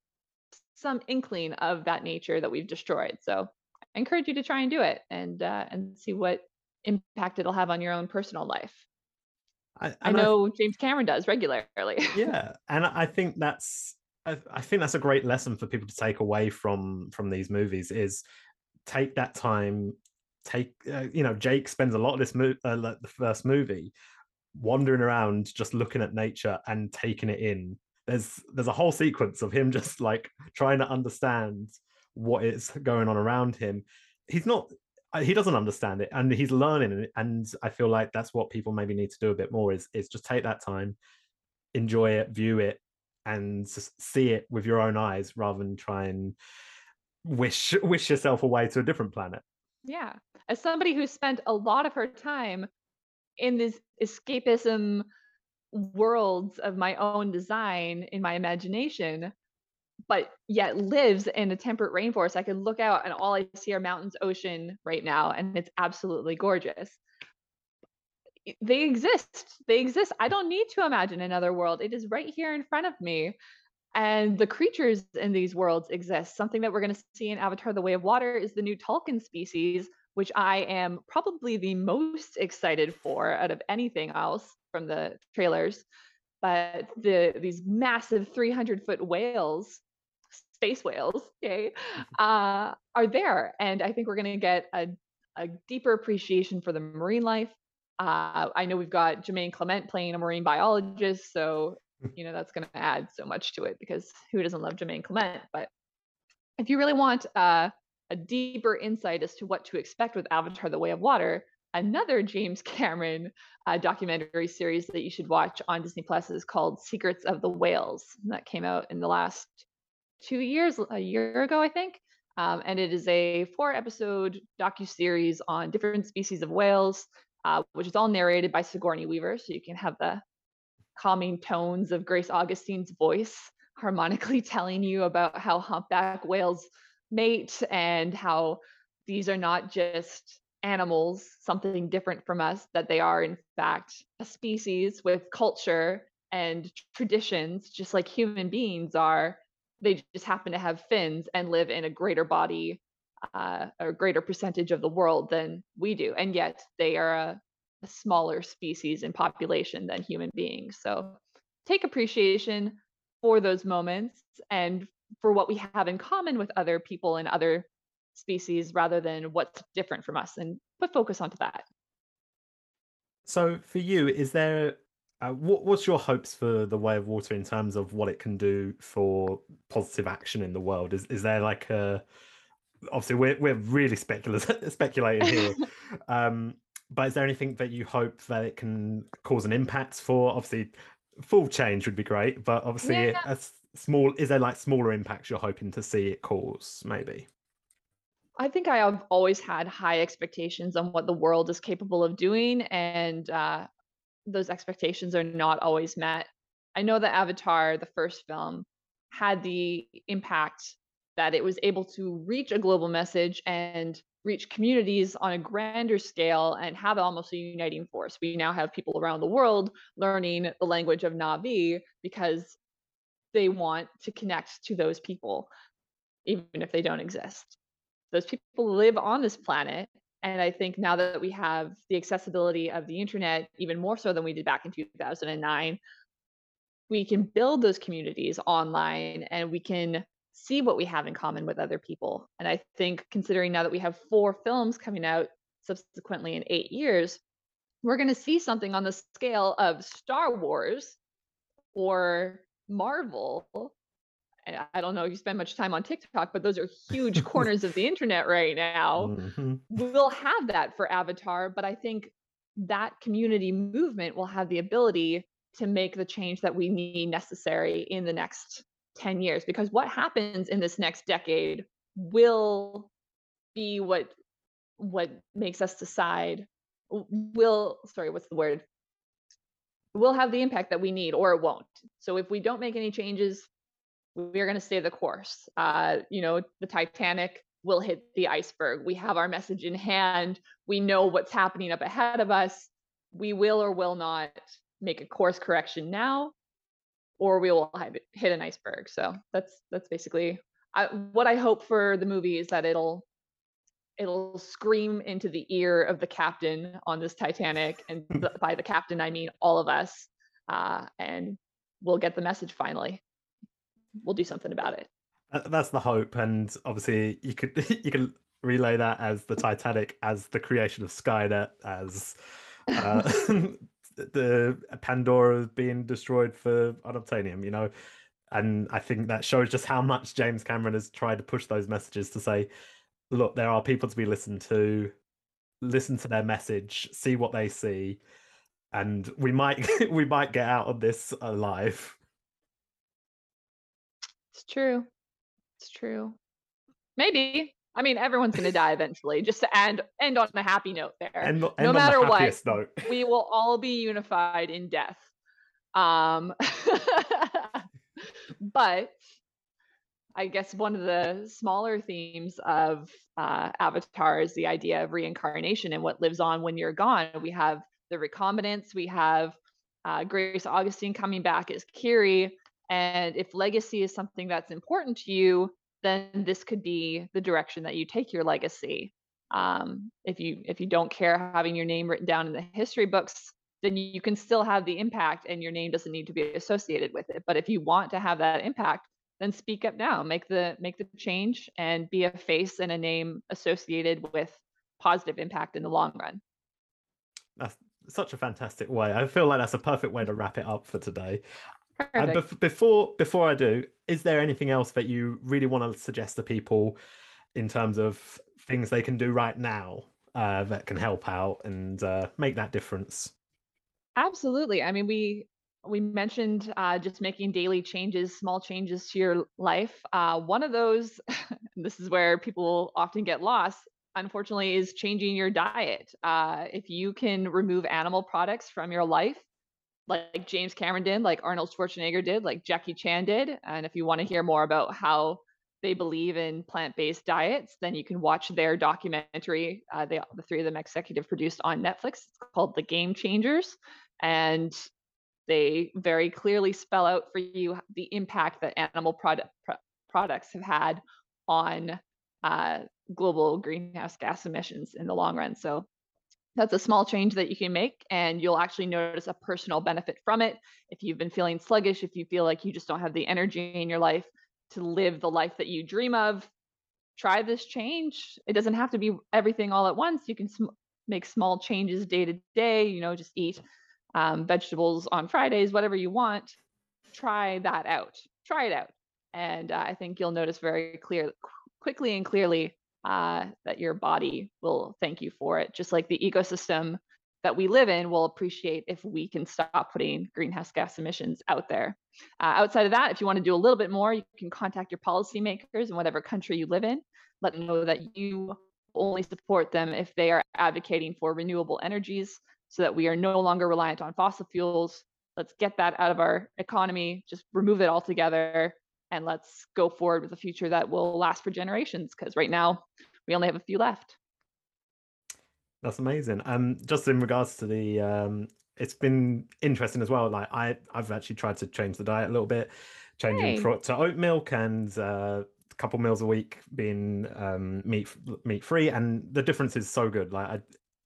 some inkling of that nature that we've destroyed. So I encourage you to try and do it and uh, and see what impact it'll have on your own personal life. I, I know James Cameron does regularly. [LAUGHS] yeah and i think that's I, I think that's a great lesson for people to take away from from these movies is take that time take uh, you know jake spends a lot of this mo- uh, the first movie wandering around just looking at nature and taking it in there's there's a whole sequence of him [LAUGHS] just like trying to understand what is going on around him. He's not uh, he doesn't understand it and he's learning and I feel like that's what people maybe need to do a bit more is is just take that time, enjoy it, view it, and see it with your own eyes rather than try and wish [LAUGHS] wish yourself away to a different planet. Yeah. As somebody who spent a lot of her time in this escapism worlds of my own design in my imagination, but yet lives in a temperate rainforest, I could look out and all I see are mountains, ocean right now, and it's absolutely gorgeous. They exist. They exist. I don't need to imagine another world. It is right here in front of me. And the creatures in these worlds exist. Something that we're going to see in Avatar The Way of Water is the new Tulkun species, which I am probably the most excited for out of anything else from the trailers. But the these massive 300 foot whales, space whales, okay, mm-hmm. uh, are there. And I think we're going to get a, a deeper appreciation for the marine life. Uh, I know we've got Jermaine Clement playing a marine biologist, so you know that's going to add so much to it because who doesn't love Jermaine Clement? But if you really want uh, a deeper insight as to what to expect with Avatar: The Way of Water, another James Cameron uh, documentary series that you should watch on Disney Plus is called Secrets of the Whales. That came out in the last two years, a year ago, I think. Um, and it is a four-episode docu series on different species of whales, uh, which is all narrated by Sigourney Weaver, so you can have the calming tones of Grace Augustine's voice harmonically [LAUGHS] telling you about how humpback whales mate and how these are not just animals, something different from us, that they are, in fact, a species with culture and traditions, just like human beings are. They just happen to have fins and live in a greater body uh, or greater percentage of the world than we do. And yet they are a, a smaller species in population than human beings. So take appreciation for those moments and for what we have in common with other people and other species rather than what's different from us and put focus onto that. So for you, is there uh, what, what's your hopes for the way of water in terms of what it can do for positive action in the world? Is is there like a obviously we're we're really speculative [LAUGHS] speculating here. [LAUGHS] um, but is there anything that you hope that it can cause an impact for? Obviously, full change would be great, but obviously, yeah. a small is there like smaller impacts you're hoping to see it cause? Maybe. I think I have always had high expectations on what the world is capable of doing, and uh, those expectations are not always met. I know that Avatar, the first film, had the impact that it was able to reach a global message and reach communities on a grander scale and have almost a uniting force. We now have people around the world learning the language of Na'vi because they want to connect to those people, even if they don't exist those people live on this planet and i think now that we have the accessibility of the internet even more so than we did back in 2009 we can build those communities online and we can see what we have in common with other people. And i think considering now that we have four films coming out subsequently in eight years we're going to see something on the scale of star wars or marvel I don't know if you spend much time on TikTok, but those are huge [LAUGHS] corners of the internet right now. Mm-hmm. We'll have that for Avatar, but I think that community movement will have the ability to make the change that we need necessary in the next 10 years because what happens in this next decade will be what what makes us decide will sorry what's the word will have the impact that we need or it won't so if we don't make any changes we're going to stay the course. Uh, you know, the Titanic will hit the iceberg. We have our message in hand. We know what's happening up ahead of us. We will or will not make a course correction now, or we will hit an iceberg. So that's that's basically I, what I hope for the movie is that it'll it'll scream into the ear of the captain on this Titanic, and [LAUGHS] by the captain I mean all of us, uh, and we'll get the message finally we'll do something about it. That's the hope, and obviously you could [LAUGHS] you can relay that as the Titanic, as the creation of Skynet, as uh, [LAUGHS] [LAUGHS] the Pandora being destroyed for unobtainium, you know. And I think that shows just how much James Cameron has tried to push those messages to say, look, there are people to be listened to, listen to their message, see what they see, and we might we might get out of this alive. It's true. It's true. Maybe. I mean, everyone's going to die eventually. Just to end end on a happy note there. End, end no matter what, note. we will all be unified in death. Um, [LAUGHS] but I guess one of the smaller themes of uh, Avatar is the idea of reincarnation and what lives on when you're gone. We have the recombinants. We have uh, Grace Augustine coming back as Kiri. And if legacy is something that's important to you, then this could be the direction that you take your legacy. Um, if you if you don't care having your name written down in the history books, then you can still have the impact, and your name doesn't need to be associated with it. But if you want to have that impact, then speak up now. Make the make the change and be a face and a name associated with positive impact in the long run. That's such a fantastic way. I feel like that's a perfect way to wrap it up for today. And bef- before before I do, is there anything else that you really want to suggest to people in terms of things they can do right now uh, that can help out and uh, make that difference? Absolutely. I mean, we we mentioned uh, just making daily changes, small changes to your life. Uh, one of those, [LAUGHS] this is where people often get lost, unfortunately, is changing your diet. Uh, if you can remove animal products from your life, like James Cameron did, like Arnold Schwarzenegger did, like Jackie Chan did, and if you want to hear more about how they believe in plant-based diets, then you can watch their documentary. Uh, they, the three of them executive produced on Netflix. It's called The Game Changers, and they very clearly spell out for you the impact that animal product, products have had on uh, global greenhouse gas emissions in the long run. So that's a small change that you can make, and you'll actually notice a personal benefit from it. If you've been feeling sluggish, if you feel like you just don't have the energy in your life to live the life that you dream of, try this change. It doesn't have to be everything all at once. You can sm- make small changes day to day. You know, just eat um, vegetables on Fridays, whatever you want. Try that out. Try it out, and uh, I think you'll notice very clear, quickly and clearly uh, that your body will thank you for it. Just like the ecosystem that we live in will appreciate if we can stop putting greenhouse gas emissions out there. Uh, outside of that, if you want to do a little bit more, you can contact your policymakers in whatever country you live in. Let them know that you only support them if they are advocating for renewable energies so that we are no longer reliant on fossil fuels. Let's get that out of our economy, just remove it altogether, and let's go forward with a future that will last for generations. Because right now, we only have a few left. That's amazing. Um, just in regards to the, um, it's been interesting as well. Like I, I've actually tried to change the diet a little bit, changing hey. to oat milk and uh, a couple meals a week being um, meat meat free, and the difference is so good. Like I,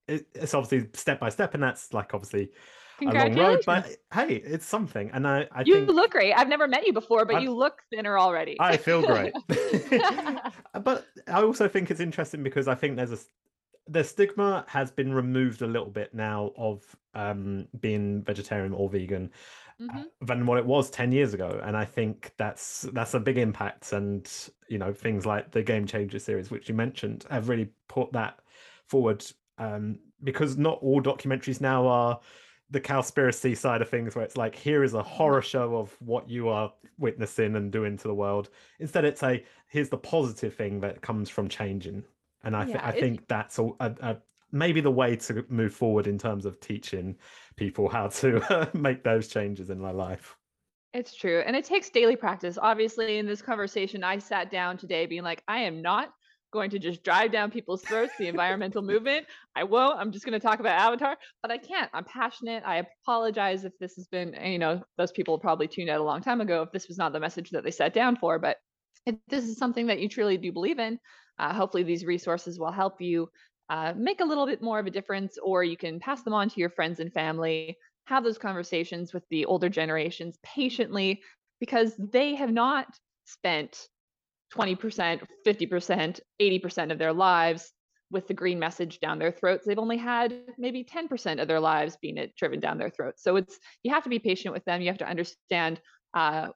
it, it's obviously step by step, and that's like obviously a long road, but hey, it's something. And I, I you think, look great. I've never met you before, but I've, you look thinner already. I feel great. [LAUGHS] [LAUGHS] but I also think it's interesting because I think there's a the stigma has been removed a little bit now of um, being vegetarian or vegan uh, mm-hmm. than what it was 10 years ago and i think that's that's a big impact and you know things like the game changer series which you mentioned have really put that forward um, because not all documentaries now are the conspiracy side of things where it's like here is a horror show of what you are witnessing and doing to the world. Instead it's a here's the positive thing that comes from changing. And i, th- yeah, I think that's a, a, a, maybe the way to move forward in terms of teaching people how to uh, make those changes in their life. It's true. And it takes daily practice. Obviously in this conversation i sat down today being like i am not going to just drive down people's throats the environmental movement. I won't. I'm just going to talk about Avatar, but I can't. I'm passionate. I apologize if this has been, you know, those people probably tuned out a long time ago if this was not the message that they sat down for. But if this is something that you truly do believe in, uh, hopefully these resources will help you uh, make a little bit more of a difference, or you can pass them on to your friends and family. Have those conversations with the older generations patiently because they have not spent 20%, 50%, 80% of their lives with the green message down their throats. They've only had maybe 10% of their lives being it driven down their throats. So it's you have to be patient with them. You have to understand uh,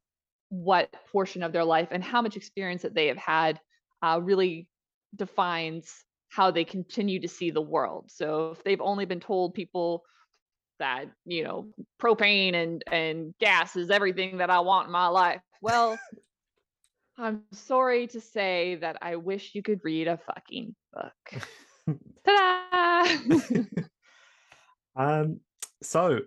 what portion of their life and how much experience that they have had uh, really defines how they continue to see the world. So if they've only been told people that you know propane and and gas is everything that I want in my life, well. I'm sorry to say that I wish you could read a fucking book. [LAUGHS] Ta-da! [LAUGHS] um, so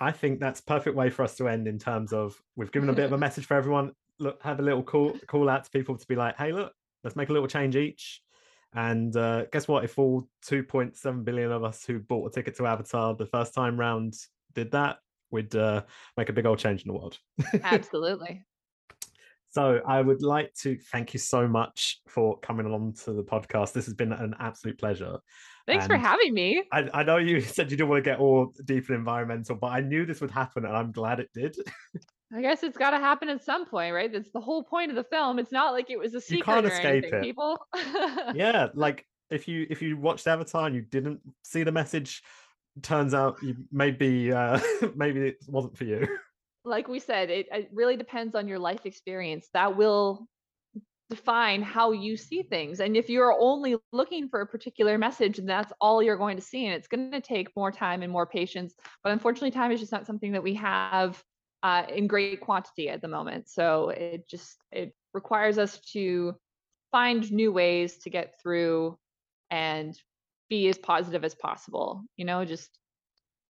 I think that's perfect way for us to end in terms of we've given a bit of a [LAUGHS] message for everyone. Look, have a little call call out to people to be like, hey, look, let's make a little change each. And uh, guess what? If all 2.7 billion of us who bought a ticket to Avatar the first time round did that, we'd uh, make a big old change in the world. Absolutely. So I would like to thank you so much for coming along to the podcast. This has been an absolute pleasure. Thanks and for having me. I, I, know you [LAUGHS] said you didn't want to get all deep and environmental, but I knew this would happen and I'm glad it did. [LAUGHS] I guess it's got to happen at some point, right? That's the whole point of the film. It's not like it was a secret you can't escape anything, it. people. [LAUGHS] yeah, like if you if you watched Avatar and you didn't see the message, turns out you maybe uh maybe it wasn't for you like we said, it, it really depends on your life experience. That will define how you see things. And if you're only looking for a particular message, and that's all you're going to see, and it's going to take more time and more patience. But unfortunately, time is just not something that we have uh, in great quantity at the moment. So it just it requires us to find new ways to get through and be as positive as possible. You know, just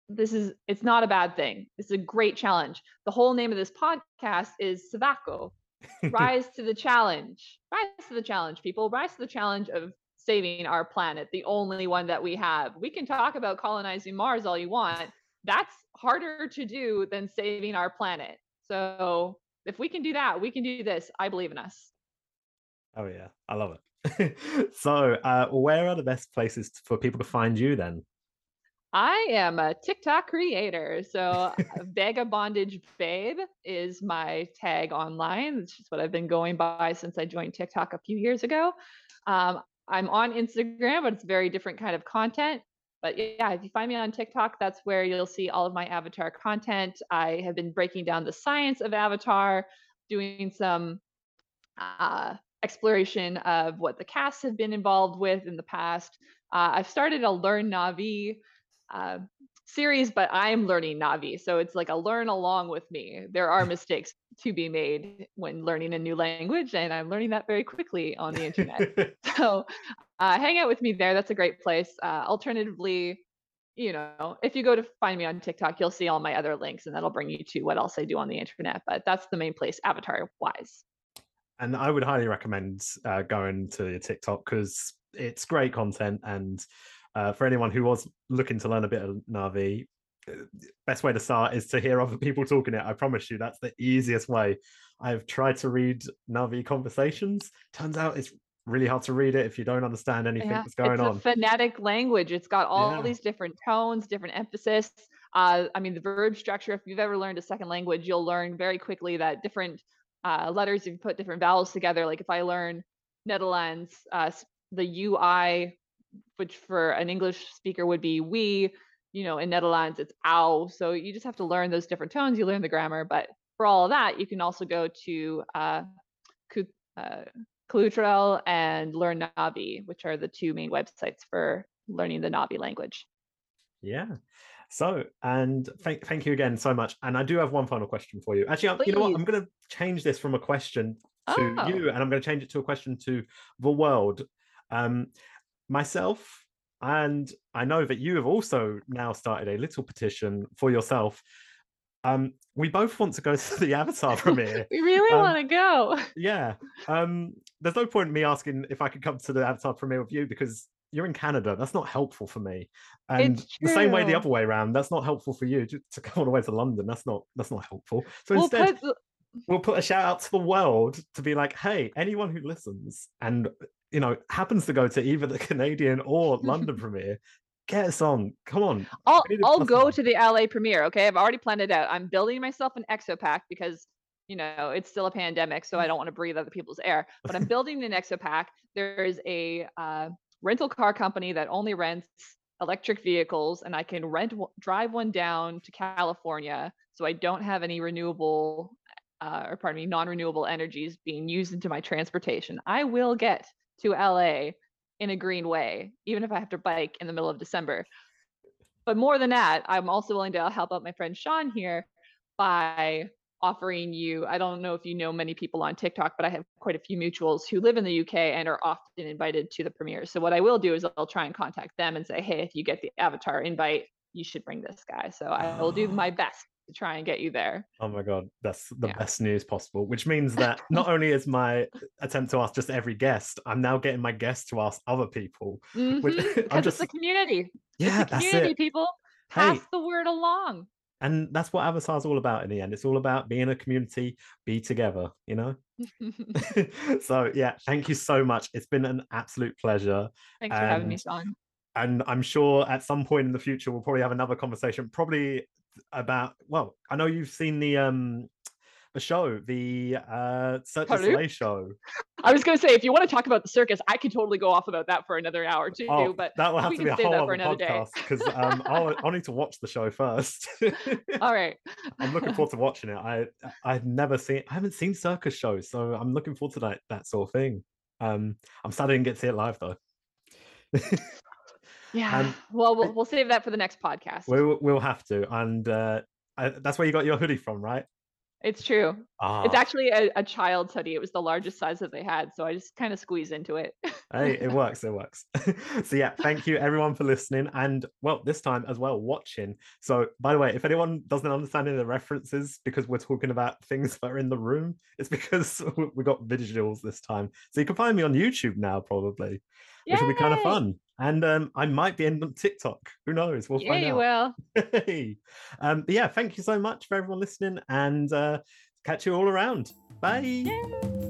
this is it's not a bad thing. It's a great challenge. The whole name of this podcast is Sivako. [LAUGHS] Rise to the challenge. Rise to the challenge, people. Rise to the challenge of saving our planet, the only one that we have. We can talk about colonizing Mars all you want. That's harder to do than saving our planet. So if we can do that, we can do this. I believe in us. Oh yeah, I love it. [LAUGHS] so, uh, where are the best places for people to find you then? I am a TikTok creator. So Vagabondage Babe is my tag online. It's just what I've been going by since I joined TikTok a few years ago. Um, I'm on Instagram, but it's very different kind of content. But yeah, if you find me on TikTok, that's where you'll see all of my Avatar content. I have been breaking down the science of Avatar, doing some uh, exploration of what the casts have been involved with in the past. Uh, I've started a Learn Na'vi uh, series, but I'm learning Na'vi. So it's like a learn along with me. There are [LAUGHS] mistakes to be made when learning a new language, and I'm learning that very quickly on the internet. [LAUGHS] so uh, hang out with me there. That's a great place. Uh, alternatively, you know, if you go to find me on TikTok, you'll see all my other links, and that'll bring you to what else I do on the internet. But that's the main place, avatar wise. And I would highly recommend uh, going to your TikTok because it's great content and uh, for anyone who was looking to learn a bit of Na'vi, uh, best way to start is to hear other people talking it. I promise you, that's the easiest way. I've tried to read Na'vi conversations. Turns out it's really hard to read it if you don't understand anything yeah, that's going it's on. It's a phonetic language. It's got all yeah. these different tones, different emphasis. Uh, I mean, the verb structure. If you've ever learned a second language, you'll learn very quickly that different uh, letters, if you put different vowels together. Like if I learn Netherlands, uh, the UI which for an English speaker would be we. You know, in Netherlands it's ow. So you just have to learn those different tones. You learn the grammar, but for all of that, you can also go to uh, uh, and Learn Na'vi, which are the two main websites for learning the Na'vi language. Yeah. So, and thank thank you again so much. And I do have one final question for you. Actually, you know what? I'm going to change this from a question to oh. you, and I'm going to change it to a question to the world. Um, myself, and I know that you have also now started a little petition for yourself. Um, we both want to go [LAUGHS] to the Avatar [LAUGHS] premiere. we really um, want to go. Yeah. Um, there's no point in me asking if I could come to the Avatar premiere with you because you're in Canada. That's not helpful for me. And the same way the other way around, that's not helpful for you to, to come all the way to London. That's not that's not helpful. So we'll instead, put... we'll put a shout out to the world to be like, hey, anyone who listens and you know, happens to go to either the [LAUGHS] Canadian or London [LAUGHS] premiere, get us on. Come on. I'll I'll go on. to the LA premiere. Okay, I've already planned it out. I'm building myself an exopack because you know it's still a pandemic, so I don't want to breathe other people's air. But I'm [LAUGHS] building an exopack. There is a uh, rental car company that only rents electric vehicles and I can rent drive one down to California so I don't have any renewable uh, or pardon me, non-renewable energies being used into my transportation. I will get to LA in a green way, even if I have to bike in the middle of December. But more than that, I'm also willing to help out my friend Shaun here by offering you i don't know if you know many people on tiktok but i have quite a few mutuals who live in the uk and are often invited to the premiere so what i will do is i'll try and contact them and say hey if you get the avatar invite you should bring this guy so i will do my best to try and get you there. Oh my god that's the yeah. best news possible which means that [LAUGHS] not only is my attempt to ask just every guest i'm now getting my guests to ask other people mm-hmm, which [LAUGHS] i'm just the community. Yeah it's the community people. Pass hey, the word along. And that's what avatar's all about in the end. It's all about being a community be together you know? [LAUGHS] So yeah thank you so much. It's been an absolute pleasure thanks and, for having me Shaun. and i'm sure at some point in the future we'll probably have another conversation probably about well i know you've seen the um the show, the uh, Cirque du Soleil show. I was going to say, if you want to talk about the circus, I could totally go off about that for another hour too. Oh, but that will have to be a whole other podcast because um, I'll, I'll need to watch the show first. [LAUGHS] All right. I'm looking forward to watching it. I I've never seen, I haven't seen circus shows, so I'm looking forward to that that sort of thing. Um, I'm sad I didn't get to see it live though. [LAUGHS] yeah. Um, well, well, we'll save that for the next podcast. We'll we'll have to, and uh, I, that's where you got your hoodie from, right? It's true. It's ah. actually a, a child's hoodie. It was the largest size that they had, so I just kind of squeezed into it. [LAUGHS] hey, it works. It works. [LAUGHS] so yeah, thank you everyone for listening, and well, this time as well watching. So by the way, if anyone doesn't understand any of the references because we're talking about things that are in the room, it's because [LAUGHS] we got visuals this time. So you can find me on YouTube now, probably, Yay! which will be kind of fun and um, I might be in TikTok. Who knows? We'll yeah, find you out. will. [LAUGHS] um, but yeah, thank you so much for everyone listening, and uh, catch you all around. Bye.